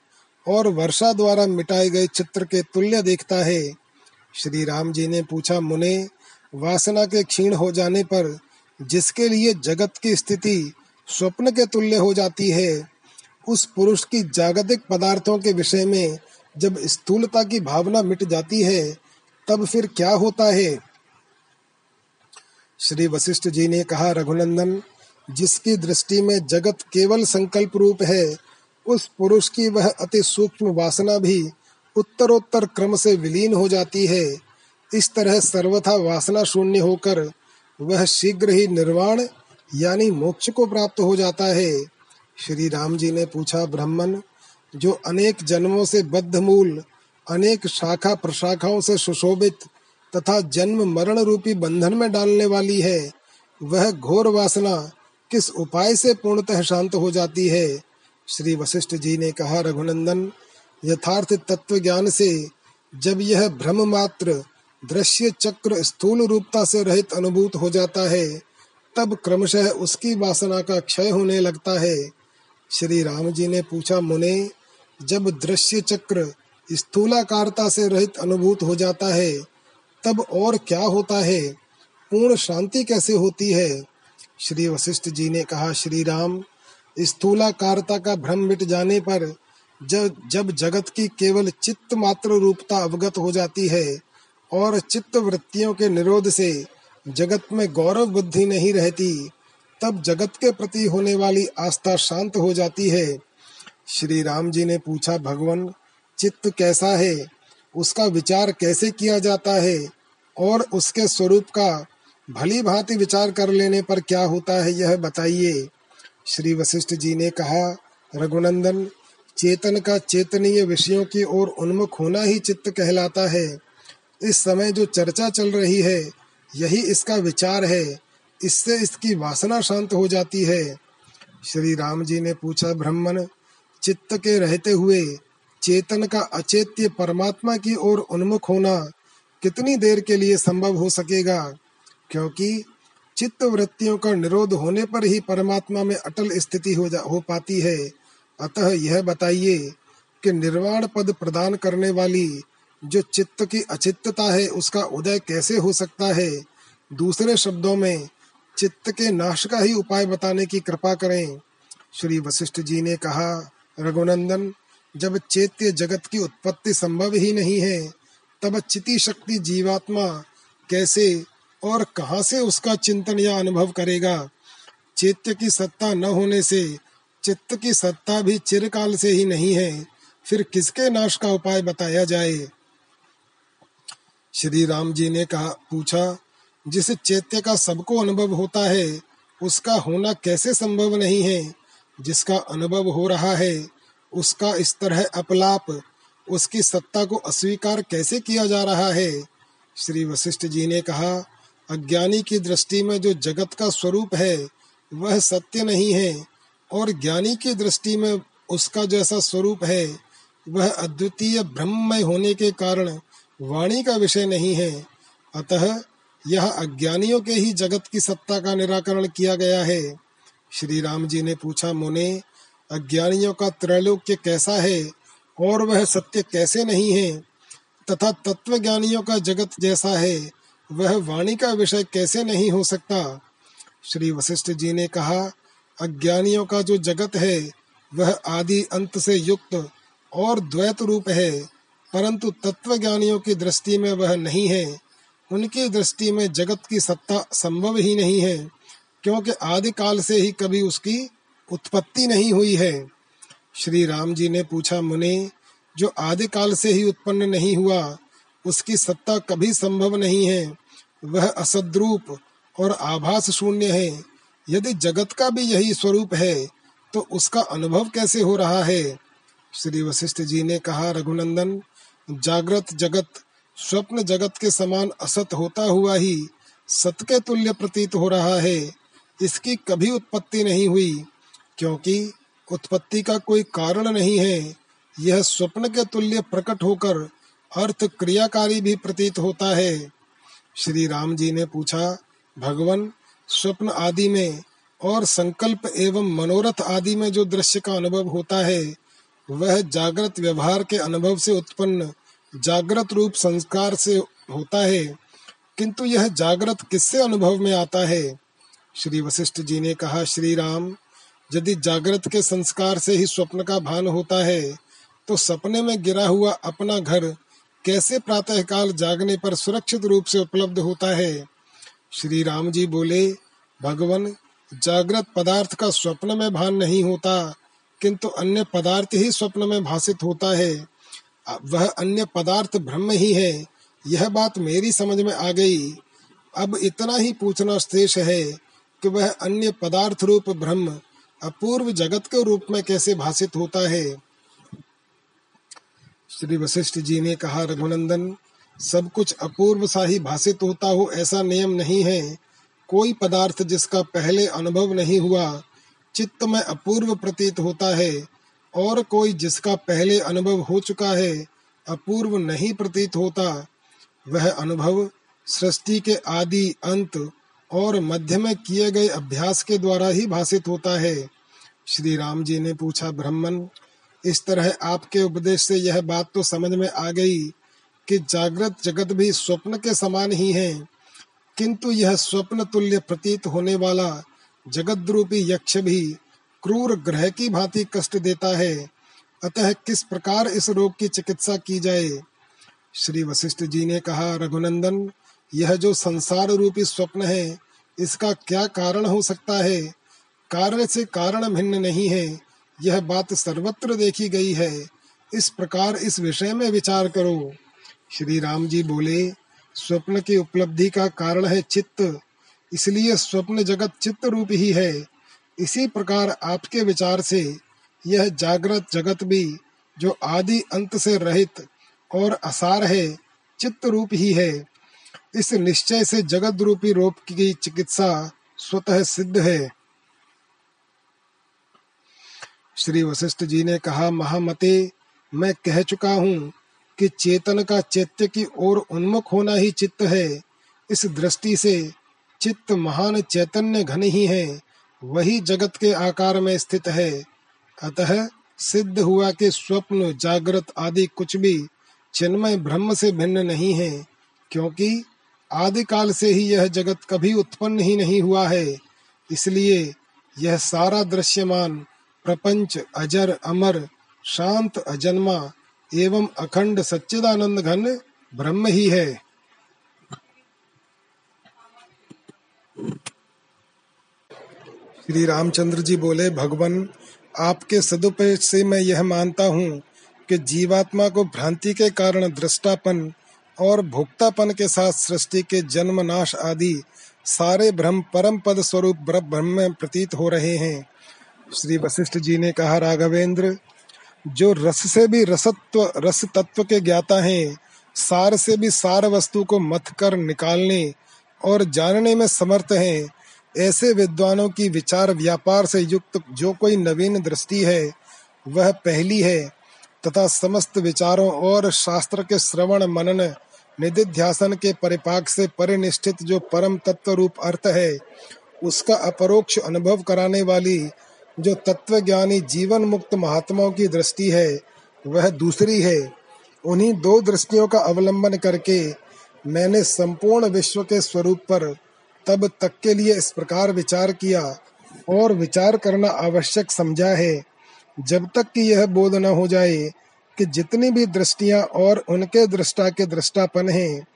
और वर्षा द्वारा मिटाए गए चित्र के तुल्य देखता है। श्री राम जी ने पूछा, मुने, वासना के क्षीण हो जाने पर जिसके लिए जगत की स्थिति स्वप्न के तुल्य हो जाती है, उस पुरुष की जागतिक पदार्थों के विषय में जब स्थूलता की भावना मिट जाती है, तब फिर क्या होता है? श्री वशिष्ठ जी ने कहा, रघुनंदन, जिसकी दृष्टि में जगत केवल संकल्प रूप है, उस पुरुष की वह अति सूक्ष्म वासना भी उत्तरोत्तर क्रम से विलीन हो जाती है। इस तरह सर्वथा वासना शून्य होकर वह शीघ्र ही निर्वाण, यानी मोक्ष को प्राप्त हो जाता है। श्री राम जी ने पूछा, ब्राह्मण, जो अनेक जन्मों से बद्ध मूल अनेक शाखा प्रशाखाओं से सुशोभित तथा जन्म मरण रूपी बंधन में डालने वाली है, वह घोर वासना किस उपाय से पूर्णतः शांत हो जाती है? श्री वशिष्ठ जी ने कहा, रघुनंदन, यथार्थ तत्व ज्ञान से जब यह भ्रम मात्र दृश्य चक्र स्थूल रूपता से रहित अनुभूत हो जाता है, तब क्रमशः उसकी वासना का क्षय होने लगता है। श्री राम जी ने पूछा, मुने, जब दृश्य चक्र स्थूलाकारता से रहित अनुभूत हो जाता है तब और क्या होता है? पूर्ण शांति कैसे होती है? श्री वशिष्ठ जी ने कहा, श्री राम स्थूलाकारता का भ्रम मिट जाने पर जब जब जगत की केवल चित्त मात्र रूपता अवगत हो जाती है और चित्त वृत्तियों के निरोध से जगत में गौरव बुद्धि नहीं रहती, तब जगत के प्रति होने वाली आस्था शांत हो जाती है। श्री राम जी ने पूछा, भगवान, चित्त कैसा है? उसका विचार कैसे किया जाता है और उसके स्वरूप का भली भांति विचार कर लेने पर क्या होता है, यह बताइए। श्री वशिष्ठ जी ने कहा, रघुनंदन, चेतन का चेतनीय विषयों की ओर उन्मुख होना ही चित्त कहलाता है। इस समय जो चर्चा चल रही है, यही इसका विचार है। इससे इसकी वासना शांत हो जाती है। श्री राम जी ने पूछा, ब्राह्मण, चित्त के रहते हुए चेतन का अचेत्य परमात्मा की ओर उन्मुख होना कितनी देर के लिए संभव हो सकेगा? क्योंकि चित्त वृत्तियों का निरोध होने पर ही परमात्मा में अटल स्थिति हो जा, हो पाती है। अतः यह बताइए कि निर्वाण पद प्रदान करने वाली जो चित्त की अचित्तता है, उसका उदय कैसे हो सकता है? दूसरे शब्दों में, चित्त के नाश का ही उपाय बताने की कृपा करें। श्री वशिष्ठ जी ने कहा, रघुनंदन जब चैत्य जगत की उत्पत्ति संभव ही नहीं है, तब चिति शक्ति जीवात्मा कैसे और कहाँ से उसका चिंतन या अनुभव करेगा? चैत्य की सत्ता न होने से, चित्त की सत्ता भी चिरकाल से ही नहीं है, फिर किसके नाश का उपाय बताया जाए? श्री राम जी ने कहा, पूछा, जिस चैत्य का सबको अनुभव होता है, उसका होना कैसे संभव नहीं है? जिसका अनुभव हो रहा है उसका इस तरह अपलाप। उसकी सत्ता को अस्वीकार कैसे किया जा रहा है? श्री वशिष्ठ जी ने कहा, अज्ञानी की दृष्टि में जो जगत का स्वरूप है, वह सत्य नहीं है। और ज्ञानी की दृष्टि में उसका जैसा स्वरूप है, वह अद्वितीय ब्रह्ममय होने के कारण वाणी का विषय नहीं है। अतः यह अज्ञानियों के ही जगत की सत्ता का निराकरण किया गया है। श्री राम जी ने पूछा, मुने अज्ञानियों का त्रैलोक्य कैसा है और वह सत्य कैसे नहीं है, तथा तत्व ज्ञानियों का जगत जैसा है, वह वाणी का विषय कैसे नहीं हो सकता? श्री वशिष्ठ जी ने कहा, अज्ञानियों का जो जगत है, वह आदि अंत से युक्त और द्वैत रूप है, परंतु तत्व ज्ञानियों की दृष्टि में वह नहीं है। उनकी दृष्टि में जगत की सत्ता संभव ही नहीं है, क्योंकि आदि काल से ही कभी उसकी उत्पत्ति नहीं हुई है। श्री राम जी ने पूछा, मुने, जो आदि काल से ही उत्पन्न नहीं हुआ, उसकी सत्ता कभी संभव नहीं है। वह असद्रूप और आभास शून्य है। यदि जगत का भी यही स्वरूप है तो उसका अनुभव कैसे हो रहा है? श्री वशिष्ठ जी ने कहा, रघुनंदन, जागृत जगत, स्वप्न जगत के समान असत होता हुआ ही सत के तुल्य प्रतीत हो रहा है। इसकी कभी उत्पत्ति नहीं हुई। क्योंकि उत्पत्ति का कोई कारण नहीं है, यह स्वप्न के तुल्य प्रकट होकर अर्थ क्रियाकारी भी प्रतीत होता है। श्री राम जी ने पूछा, भगवान, स्वप्न आदि में और संकल्प एवं मनोरथ आदि में जो दृश्य का अनुभव होता है, वह जागृत व्यवहार के अनुभव से उत्पन्न जागृत रूप संस्कार से होता है। किंतु यह जागृत किससे अनुभव में आता है? श्री वशिष्ठ जी ने कहा, श्री राम यदि जागृत के संस्कार से ही स्वप्न का भान होता है तो सपने में गिरा हुआ अपना घर कैसे प्रातःकाल जागने पर सुरक्षित रूप से उपलब्ध होता है? श्री राम जी बोले, भगवान, जागृत पदार्थ का स्वप्न में भान नहीं होता, किंतु अन्य पदार्थ ही स्वप्न में भाषित होता है। वह अन्य पदार्थ ब्रह्म ही है। यह बात मेरी समझ में आ गई। अब इतना ही पूछना शेष है कि वह अन्य पदार्थ रूप ब्रह्म अपूर्व जगत के रूप में कैसे भाषित होता है? श्री वशिष्ठ जी ने कहा, रघुनंदन, सब कुछ अपूर्व सा ही भाषित होता हो, ऐसा नियम नहीं है। कोई पदार्थ जिसका पहले अनुभव नहीं हुआ, चित्त में अपूर्व प्रतीत होता है, और कोई जिसका पहले अनुभव हो चुका है, अपूर्व नहीं प्रतीत होता। वह अनुभव सृष्टि के आदि, अंत और मध्य में किए गए अभ्यास के द्वारा ही भाषित होता है। श्री राम जी ने पूछा, ब्राह्मण, इस तरह आपके उपदेश से यह बात तो समझ में आ गई कि जागृत जगत भी स्वप्न के समान ही है। किंतु यह स्वप्न तुल्य प्रतीत होने वाला जगत रूपी यक्ष भी क्रूर ग्रह की भांति कष्ट देता है। अतः किस प्रकार इस रोग की चिकित्सा की जाए? श्री वशिष्ठ जी ने कहा, रघुनंदन, यह जो संसार रूपी स्वप्न है, इसका क्या कारण हो सकता है? कारण से कारण भिन्न नहीं है। यह बात सर्वत्र देखी गई है। इस प्रकार इस विषय में विचार करो। श्री राम जी बोले, स्वप्न की उपलब्धि का कारण है चित्त। इसलिए स्वप्न जगत चित्त रूप ही है। इसी प्रकार आपके विचार से यह जागृत जगत भी, जो आदि अंत से रहित और असार है, चित्त रूप ही है। इस निश्चय से जगत रूपी रोग की चिकित्सा स्वतः सिद्ध है। श्री वशिष्ठ जी ने कहा, महामते, मैं कह चुका हूँ कि चेतन का चैत्य की ओर उन्मुख होना ही चित्त है। इस दृष्टि से चित्त महान चैतन्य घन ही है, वही जगत के आकार में स्थित है। अतः सिद्ध हुआ कि स्वप्न, जागृत आदि कुछ भी चिन्मय ब्रह्म से भिन्न नहीं है, क्योंकि आदि काल से ही यह जगत कभी उत्पन्न ही नहीं हुआ है। इसलिए यह सारा दृश्यमान प्रपंच, अजर, अमर, शांत, अजन्मा, एवं अखंड सच्चिदानंद घन ब्रह्म ही है। श्री रामचंद्र जी बोले, भगवान, आपके सदुपयोग से मैं यह मानता हूँ कि जीवात्मा को भ्रांति के कारण दृष्टापन और भोक्तापन के साथ सृष्टि के जन्म नाश आदि सारे भ्रम परम पद स्वरूप ब्रह्म में प्रतीत हो रहे हैं। श्री वशिष्ठ जी ने कहा, राघवेंद्र, जो रस से भी रसत्व रस तत्व के ज्ञाता हैं, सार से भी सार वस्तु को मथ कर निकालने और जानने में समर्थ हैं, ऐसे विद्वानों की विचार व्यापार से युक्त जो कोई नवीन दृष्टि है, वह पहली है, तथा समस्त विचारों और शास्त्र के श्रवण मनन, निधिध्यासन के परिपाक से परिनिष्ठित जो परम तत्व रूप अर्थ है, उसका अपरोक्ष अनुभव कराने वाली जो तत्व ज्ञानी जीवन मुक्त महात्माओं की दृष्टि है, वह दूसरी है। उन्हीं दो दृष्टियों का अवलंबन करके मैंने संपूर्ण विश्व के स्वरूप पर तब तक के लिए इस प्रकार विचार किया और विचार करना आवश्यक समझा है। जब तक कि यह बोध न हो जाए कि जितनी भी दृष्टियाँ और उनके दृष्टा के दृष्टापन हैं,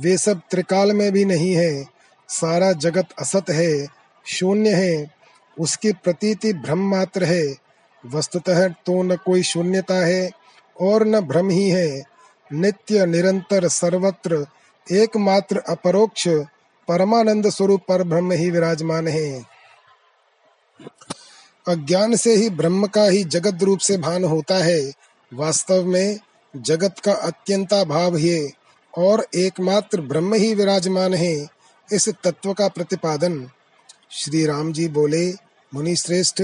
वे सब त्रिकाल में भी नहीं है। सारा जगत असत है, शून्य है। उसकी प्रतीति भ्रम मात्र है। वस्तुतः तो न कोई शून्यता है और न भ्रम ही है। नित्य, निरंतर, सर्वत्र एकमात्र अपरोक्ष परमानंद स्वरूप पर ब्रह्म ही विराजमान है। अज्ञान से ही ब्रह्म का ही जगत रूप से भान होता है। वास्तव में जगत का अत्यंता भाव है और एकमात्र ब्रह्म ही विराजमान है। इस तत्व का प्रतिपादन श्री राम जी बोले, मुनि श्रेष्ठ,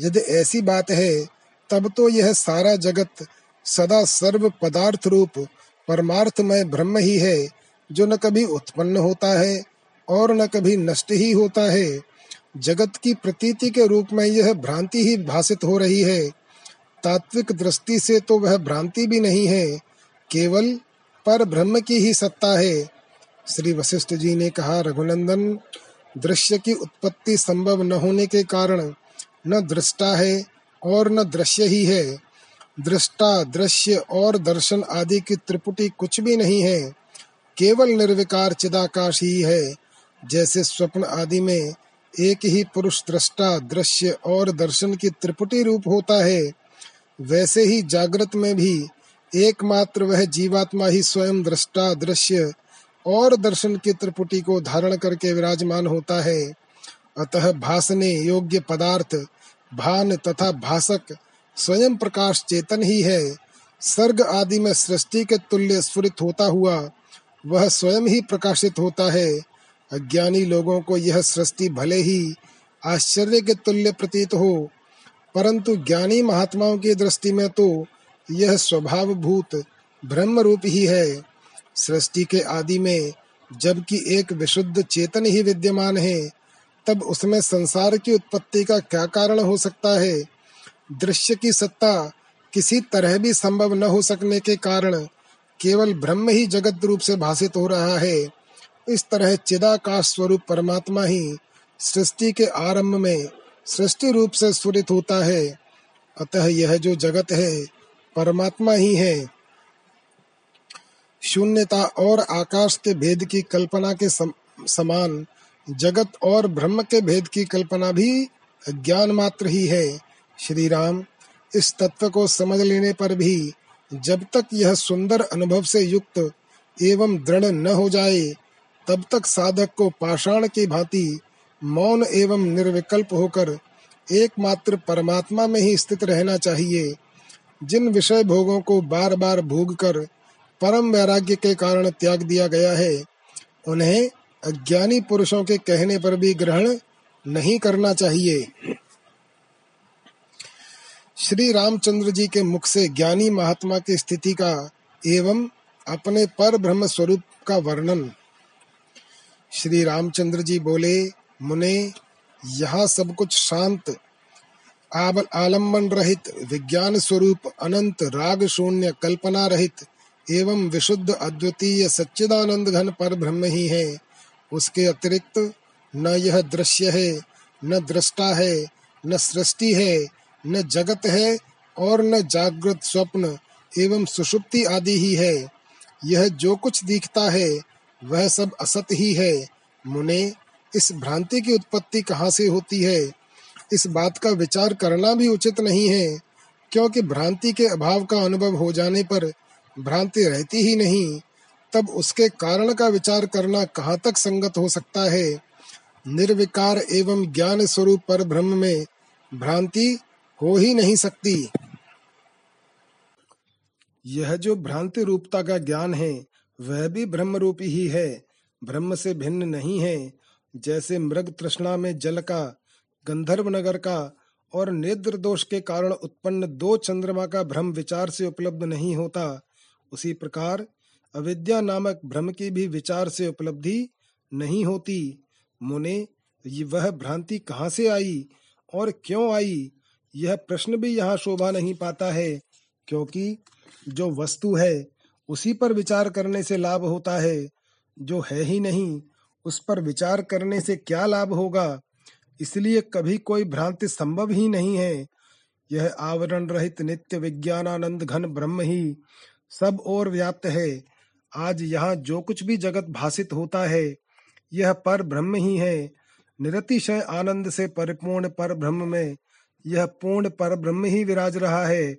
यदि ऐसी बात है, तब तो यह सारा जगत सदा सर्व पदार्थ रूप परमार्थमय ब्रह्म ही है, जो न कभी उत्पन्न होता है और न कभी नष्ट ही होता है। जगत की प्रतीति के रूप में यह भ्रांति ही भाषित हो रही है। तात्विक दृष्टि से तो वह भ्रांति भी नहीं है, केवल पर ब्रह्म की ही सत्ता है। श्री वशिष्ठ जी ने कहा, रघुनंदन दृश्य की उत्पत्ति संभव न होने के कारण न दृष्टा है और न दृश्य ही है। दृष्टा, दृश्य और दर्शन आदि की त्रिपुटी कुछ भी नहीं है। केवल निर्विकार चिदाकाश ही है। जैसे स्वप्न आदि में एक ही पुरुष दृष्टा, दृश्य और दर्शन की त्रिपुटी रूप होता है, वैसे ही जागृत में भी एकमात्र वह जीवात्मा ही स्वयं दृष्टा, दृश्य और दर्शन की त्रिपुटी को धारण करके विराजमान होता है। अतः भाषने योग्य पदार्थ, भान तथा भाषक स्वयं प्रकाश चेतन ही है। सर्ग आदि में सृष्टि के तुल्य स्फुरित होता हुआ वह स्वयं ही प्रकाशित होता है। अज्ञानी लोगों को यह सृष्टि भले ही आश्चर्य के तुल्य प्रतीत हो, परंतु ज्ञानी महात्माओं की दृष्टि में तो यह स्वभाव भूत ब्रह्म रूप ही है। सृष्टि के आदि में जबकि एक विशुद्ध चेतन ही विद्यमान है, तब उसमें संसार की उत्पत्ति का क्या कारण हो सकता है? दृश्य की सत्ता किसी तरह भी संभव न हो सकने के कारण केवल ब्रह्म ही जगत रूप से भाषित हो रहा है। इस तरह चिदाकाश स्वरूप परमात्मा ही सृष्टि के आरंभ में सृष्टि रूप से स्फुरित होता है। अतः यह जो जगत है, परमात्मा ही है। शून्यता और आकाश के भेद की कल्पना के समान, जगत और ब्रह्म के भेद की कल्पना भी ज्ञान मात्र ही है। श्री राम इस तत्व को समझ लेने पर भी जब तक यह सुंदर अनुभव से युक्त एवं दृढ़ न हो जाए, तब तक साधक को पाषाण की भांति मौन एवं निर्विकल्प होकर एकमात्र परमात्मा में ही स्थित रहना चाहिए। जिन विषय भोगों को बार बार भोग कर परम वैराग्य के कारण त्याग दिया गया है। उन्हें अज्ञानी पुरुषों के कहने पर भी ग्रहण नहीं करना चाहिए। श्री रामचंद्र जी के मुख से ज्ञानी महात्मा की स्थिति का एवं अपने पर ब्रह्म स्वरूप का वर्णन। श्री रामचंद्र जी बोले, मुने, यहाँ सब कुछ शांत आलंबन रहित, विज्ञान स्वरूप, अनंत राग शून्य कल्पना रहित एवं विशुद्ध अद्वितीय सच्चिदानंद घन पर ब्रह्म ही है। उसके अतिरिक्त न यह दृश्य है, न दृष्टा है, न सृष्टि है, न जगत है और न जागृत स्वप्न एवं सुषुप्ति आदि ही है। यह जो कुछ दिखता है, वह सब असत ही है। मुने, इस भ्रांति की उत्पत्ति कहाँ से होती है? इस बात का विचार करना भी उचित नहीं है, क्योंकि भ्रांति के अभाव का अनुभव हो जाने पर भ्रांति रहती ही नहीं, तब उसके कारण का विचार करना कहाँ तक संगत हो सकता है। निर्विकार एवं ज्ञान स्वरूप पर ब्रह्म में भ्रांति हो ही नहीं सकती। यह जो भ्रांति रूपता का ज्ञान है, वह भी ब्रह्म रूपी ही है। ब्रह्म से भिन्न नहीं है। जैसे मृग तृष्णा में जल का, गंधर्व नगर का और नेत्र दोष के कारण उत्पन्न दो चंद्रमा का भ्रम विचार से उपलब्ध नहीं होता उसी प्रकार अविद्या नामक भ्रम की भी विचार से उपलब्धि नहीं होती। मुने वह भ्रांति कहाँ से आई और क्यों आई? यह प्रश्न भी यहाँ शोभा नहीं पाता है, क्योंकि जो वस्तु है, उसी पर विचार करने से लाभ होता है। जो है ही नहीं, उस पर विचार करने से क्या लाभ होगा? इसलिए कभी कोई भ्रांति संभव ही नहीं है। यह आवरण रहित नित्य विज्ञानानंद घन ब्रह्म ही सब और व्याप्त है। आज यहाँ जो कुछ भी जगत भाषित होता है, यह पर ब्रह्म ही है। निरतिशय आनंद से परिपूर्ण पर ब्रह्म में, यह पूर्ण पर ब्रह्म ही विराज रहा है।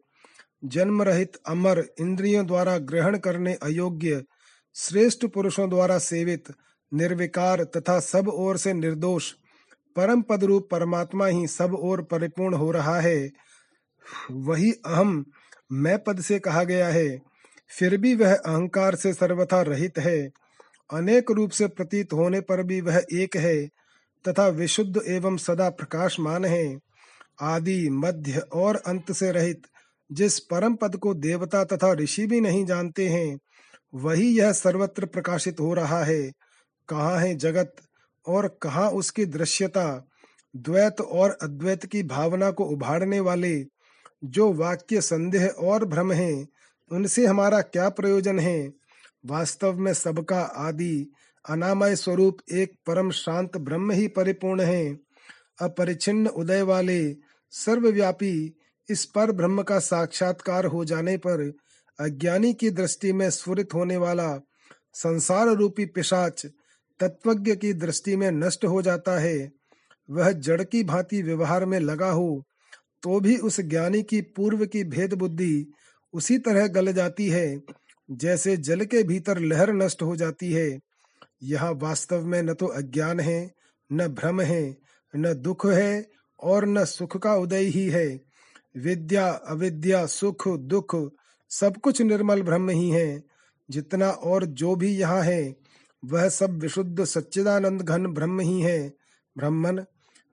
जन्म रहित अमर इंद्रियों द्वारा ग्रहण करने अयोग्य, श्रेष्ठ पुरुषों द्वारा सेवित, निर्विकार तथा सब ओर से निर्दोष, परम पद रूप परमात्मा ही सब ओर परिपूर्ण हो रहा है। वही अहम मैं पद से कहा गया है। फिर भी वह अहंकार से सर्वथा रहित है। अनेक रूप से प्रतीत होने पर भी वह एक है तथा विशुद्ध एवं सदा प्रकाशमान है। आदि, मध्य और अंत से रहित जिस परम पद को देवता तथा ऋषि भी नहीं जानते हैं, वही यह सर्वत्र प्रकाशित हो रहा है। कहाँ है जगत और कहाँ उसकी दृश्यता, द्वैत और अद्वैत की भावना को उभारने वाले जो वाक्य संदेह और भ्रम है उनसे हमारा क्या प्रयोजन है? वास्तव में सबका आदि अनामय स्वरूप एक परम शांत ब्रह्म ही परिपूर्ण है। अपरिचिन्न उदय वाले सर्वव्यापी इस पर ब्रह्म का साक्षात्कार हो जाने पर अज्ञानी की दृष्टि में स्फुरित होने वाला संसार रूपी पिशाच तत्वज्ञ की दृष्टि में नष्ट हो जाता है। वह जड़ की भांति व्यवहार में लगा हो तो भी उस ज्ञानी की पूर्व की भेद बुद्धि उसी तरह गल जाती है, जैसे जल के भीतर लहर नष्ट हो जाती है। यहाँ वास्तव में न तो अज्ञान है, न भ्रम है, न दुख है और न सुख का उदय ही है। विद्या, अविद्या, सुख, दुख सब कुछ निर्मल ब्रह्म ही है। जितना और जो भी यहाँ है, वह सब विशुद्ध सच्चिदानंद घन ब्रह्म ही है। ब्रह्मन,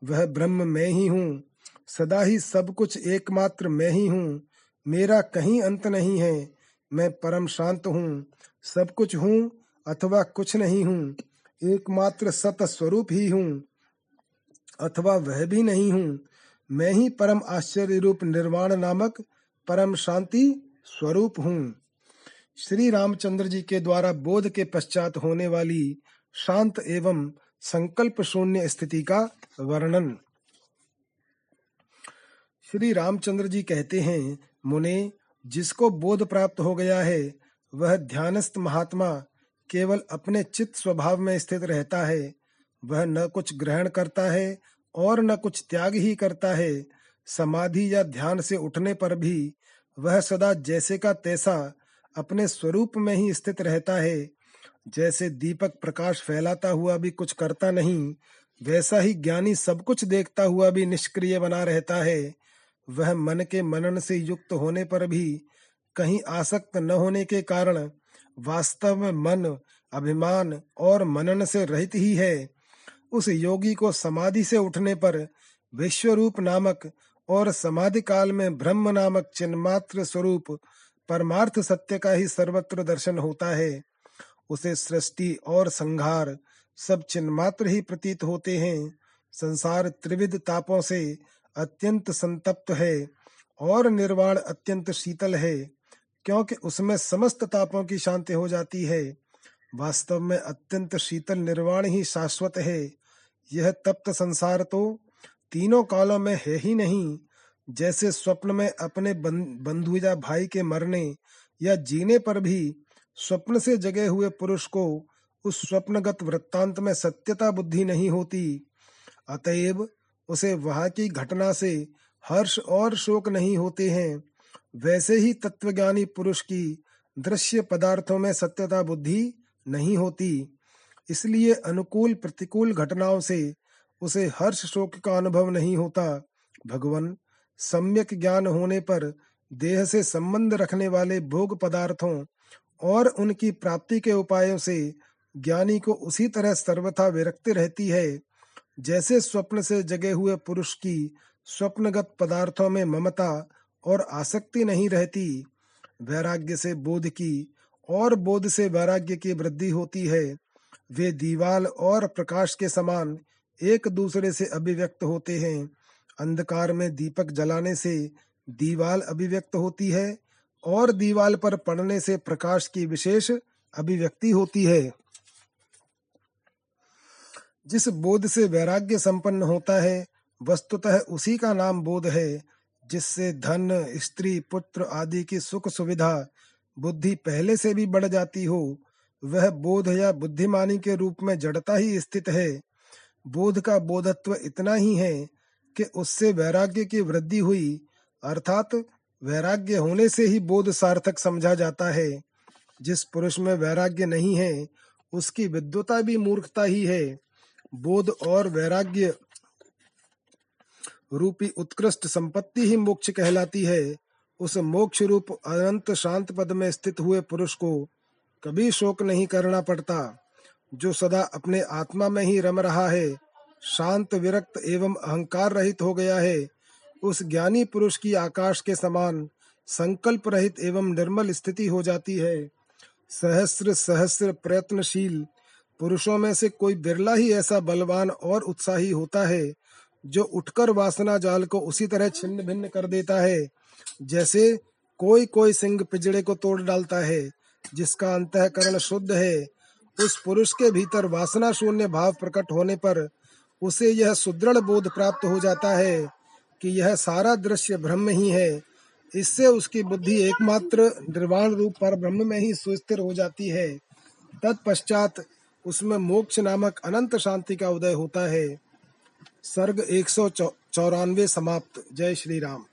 वह ब्रह्म मैं ही हूँ। सदा ही सब कुछ एकमात्र मैं ही हूँ। मेरा कहीं अंत नहीं है। मैं परम शांत हूँ। सब कुछ हूँ अथवा कुछ नहीं हूँ। एकमात्र सत स्वरूप ही हूँ अथवा वह भी नहीं हूँ। मैं ही परम आश्चर्य रूप निर्वाण नामक परम शांति स्वरूप हूँ। श्री रामचंद्र जी के द्वारा बोध के पश्चात होने वाली शांत एवं संकल्प शून्य स्थिति का वर्णन। श्री रामचंद्र जी कहते हैं मुने, जिसको बोध प्राप्त हो गया है, वह ध्यानस्थ महात्मा केवल अपने चित्त स्वभाव में स्थित रहता है। वह न कुछ ग्रहण करता है और न कुछ त्याग ही करता है। समाधि या ध्यान से उठने पर भी वह सदा जैसे का तैसा अपने स्वरूप में ही स्थित रहता है। जैसे दीपक प्रकाश फैलाता हुआ भी कुछ करता नहीं, वैसा ही ज्ञानी सब कुछ देखता हुआ भी निष्क्रिय बना रहता है। वह मन के मनन से युक्त होने पर भी कहीं आसक्त न होने के कारण वास्तव में मन, अभिमान और मनन से रहित ही है। उस योगी को समाधि से उठने पर विश्वरूप नामक और समाधि काल में ब्रह्म नामक चिन्मात्र स्वरूप परमार्थ सत्य का ही सर्वत्र दर्शन होता है। उसे सृष्टि और संहार सब चिन्मात्र ही प्रतीत होते हैं। संसार त्रिविध तापों से अत्यंत संतप्त है और निर्वाण अत्यंत शीतल है, क्योंकि उसमें समस्त तापों की शांति हो जाती है। वास्तव में अत्यंत शीतल निर्वाण ही शाश्वत है। यह तप्त संसार तो तीनों कालों में है ही नहीं, जैसे स्वप्न में अपने बंधु या भाई के मरने या जीने पर भी स्वप्न से जगे हुए पुरुष को उस स्वप्नगत वृत्तांत में सत्यता बुद्धि नहीं होती। अतएव उसे वहाँ की घटना से हर्ष और शोक नहीं होते हैं। वैसे ही तत्वज्ञानी पुरुष की दृश्य पदार्थों में सत्यता बुद्धि नहीं होती, इसलिए अनुकूल प्रतिकूल घटनाओं से उसे हर्ष शोक का अनुभव नहीं होता। भगवान, सम्यक ज्ञान होने पर देह से संबंध रखने वाले भोग पदार्थों और उनकी प्राप्ति के उपायों से ज्ञानी को उसी तरह सर्वथा विरक्ति रहती है। जैसे स्वप्न से जगे हुए पुरुष की स्वप्नगत पदार्थों में ममता और आसक्ति नहीं रहती, वैराग्य से बोध की और बोध से वैराग्य की वृद्धि होती है। वे दीवाल और प्रकाश के समान एक दूसरे से अभिव्यक्त होते हैं। अंधकार में दीपक जलाने से दीवाल अभिव्यक्त होती है और दीवाल पर पड़ने से प्रकाश की विशेष अभिव्यक्ति होती है। जिस बोध से वैराग्य संपन्न होता है, वस्तुतः उसी का नाम बोध है, जिससे धन, स्त्री, पुत्र आदि की सुख सुविधा, बुद्धि पहले से भी बढ़ जाती हो, वह बोध या बुद्धिमानी के रूप में जड़ता ही स्थित है। बोध का बोधत्व इतना ही है कि उससे वैराग्य की वृद्धि हुई, अर्थात वैराग्य होने से ही बोध सार्थक समझा जाता है। जिस पुरुष में वैराग्य नहीं है, उसकी विद्वता भी मूर्खता ही है। बोध और वैराग्य रूपी उत्कृष्ट संपत्ति ही मोक्ष कहलाती है। उस मोक्ष रूप अनंत शांत पद में स्थित हुए पुरुष को कभी शोक नहीं करना पड़ता, जो सदा अपने आत्मा में ही रम रहा है। शांत, विरक्त एवं अहंकार रहित हो गया है। उस ज्ञानी पुरुष की आकाश के समान संकल्प रहित एवं निर्मल स्थिति हो जाती है। सहस्र सहस्र प्रयत्नशील पुरुषों में से कोई बिरला ही ऐसा बलवान और उत्साही होता है, जो उठकर वासना जाल को उसी तरह छिन्न भिन्न कर देता है, जैसे कोई कोई सिंह पिजड़े को तोड़ डालता है, जिसका अंतकरण शुद्ध है। उस पुरुष के भीतर वासना शून्य भाव प्रकट होने पर उसे यह सुदृढ़ बोध प्राप्त हो जाता है कि यह सारा दृश्य ब्रह्म ही है। इससे उसकी बुद्धि एकमात्र निर्वाण रूप पर ब्रह्म में ही सुस्थिर हो जाती है। तत्पश्चात उसमें मोक्ष नामक अनंत शांति का उदय होता है। सर्ग एक सौ चौरानवे समाप्त। जय श्री राम।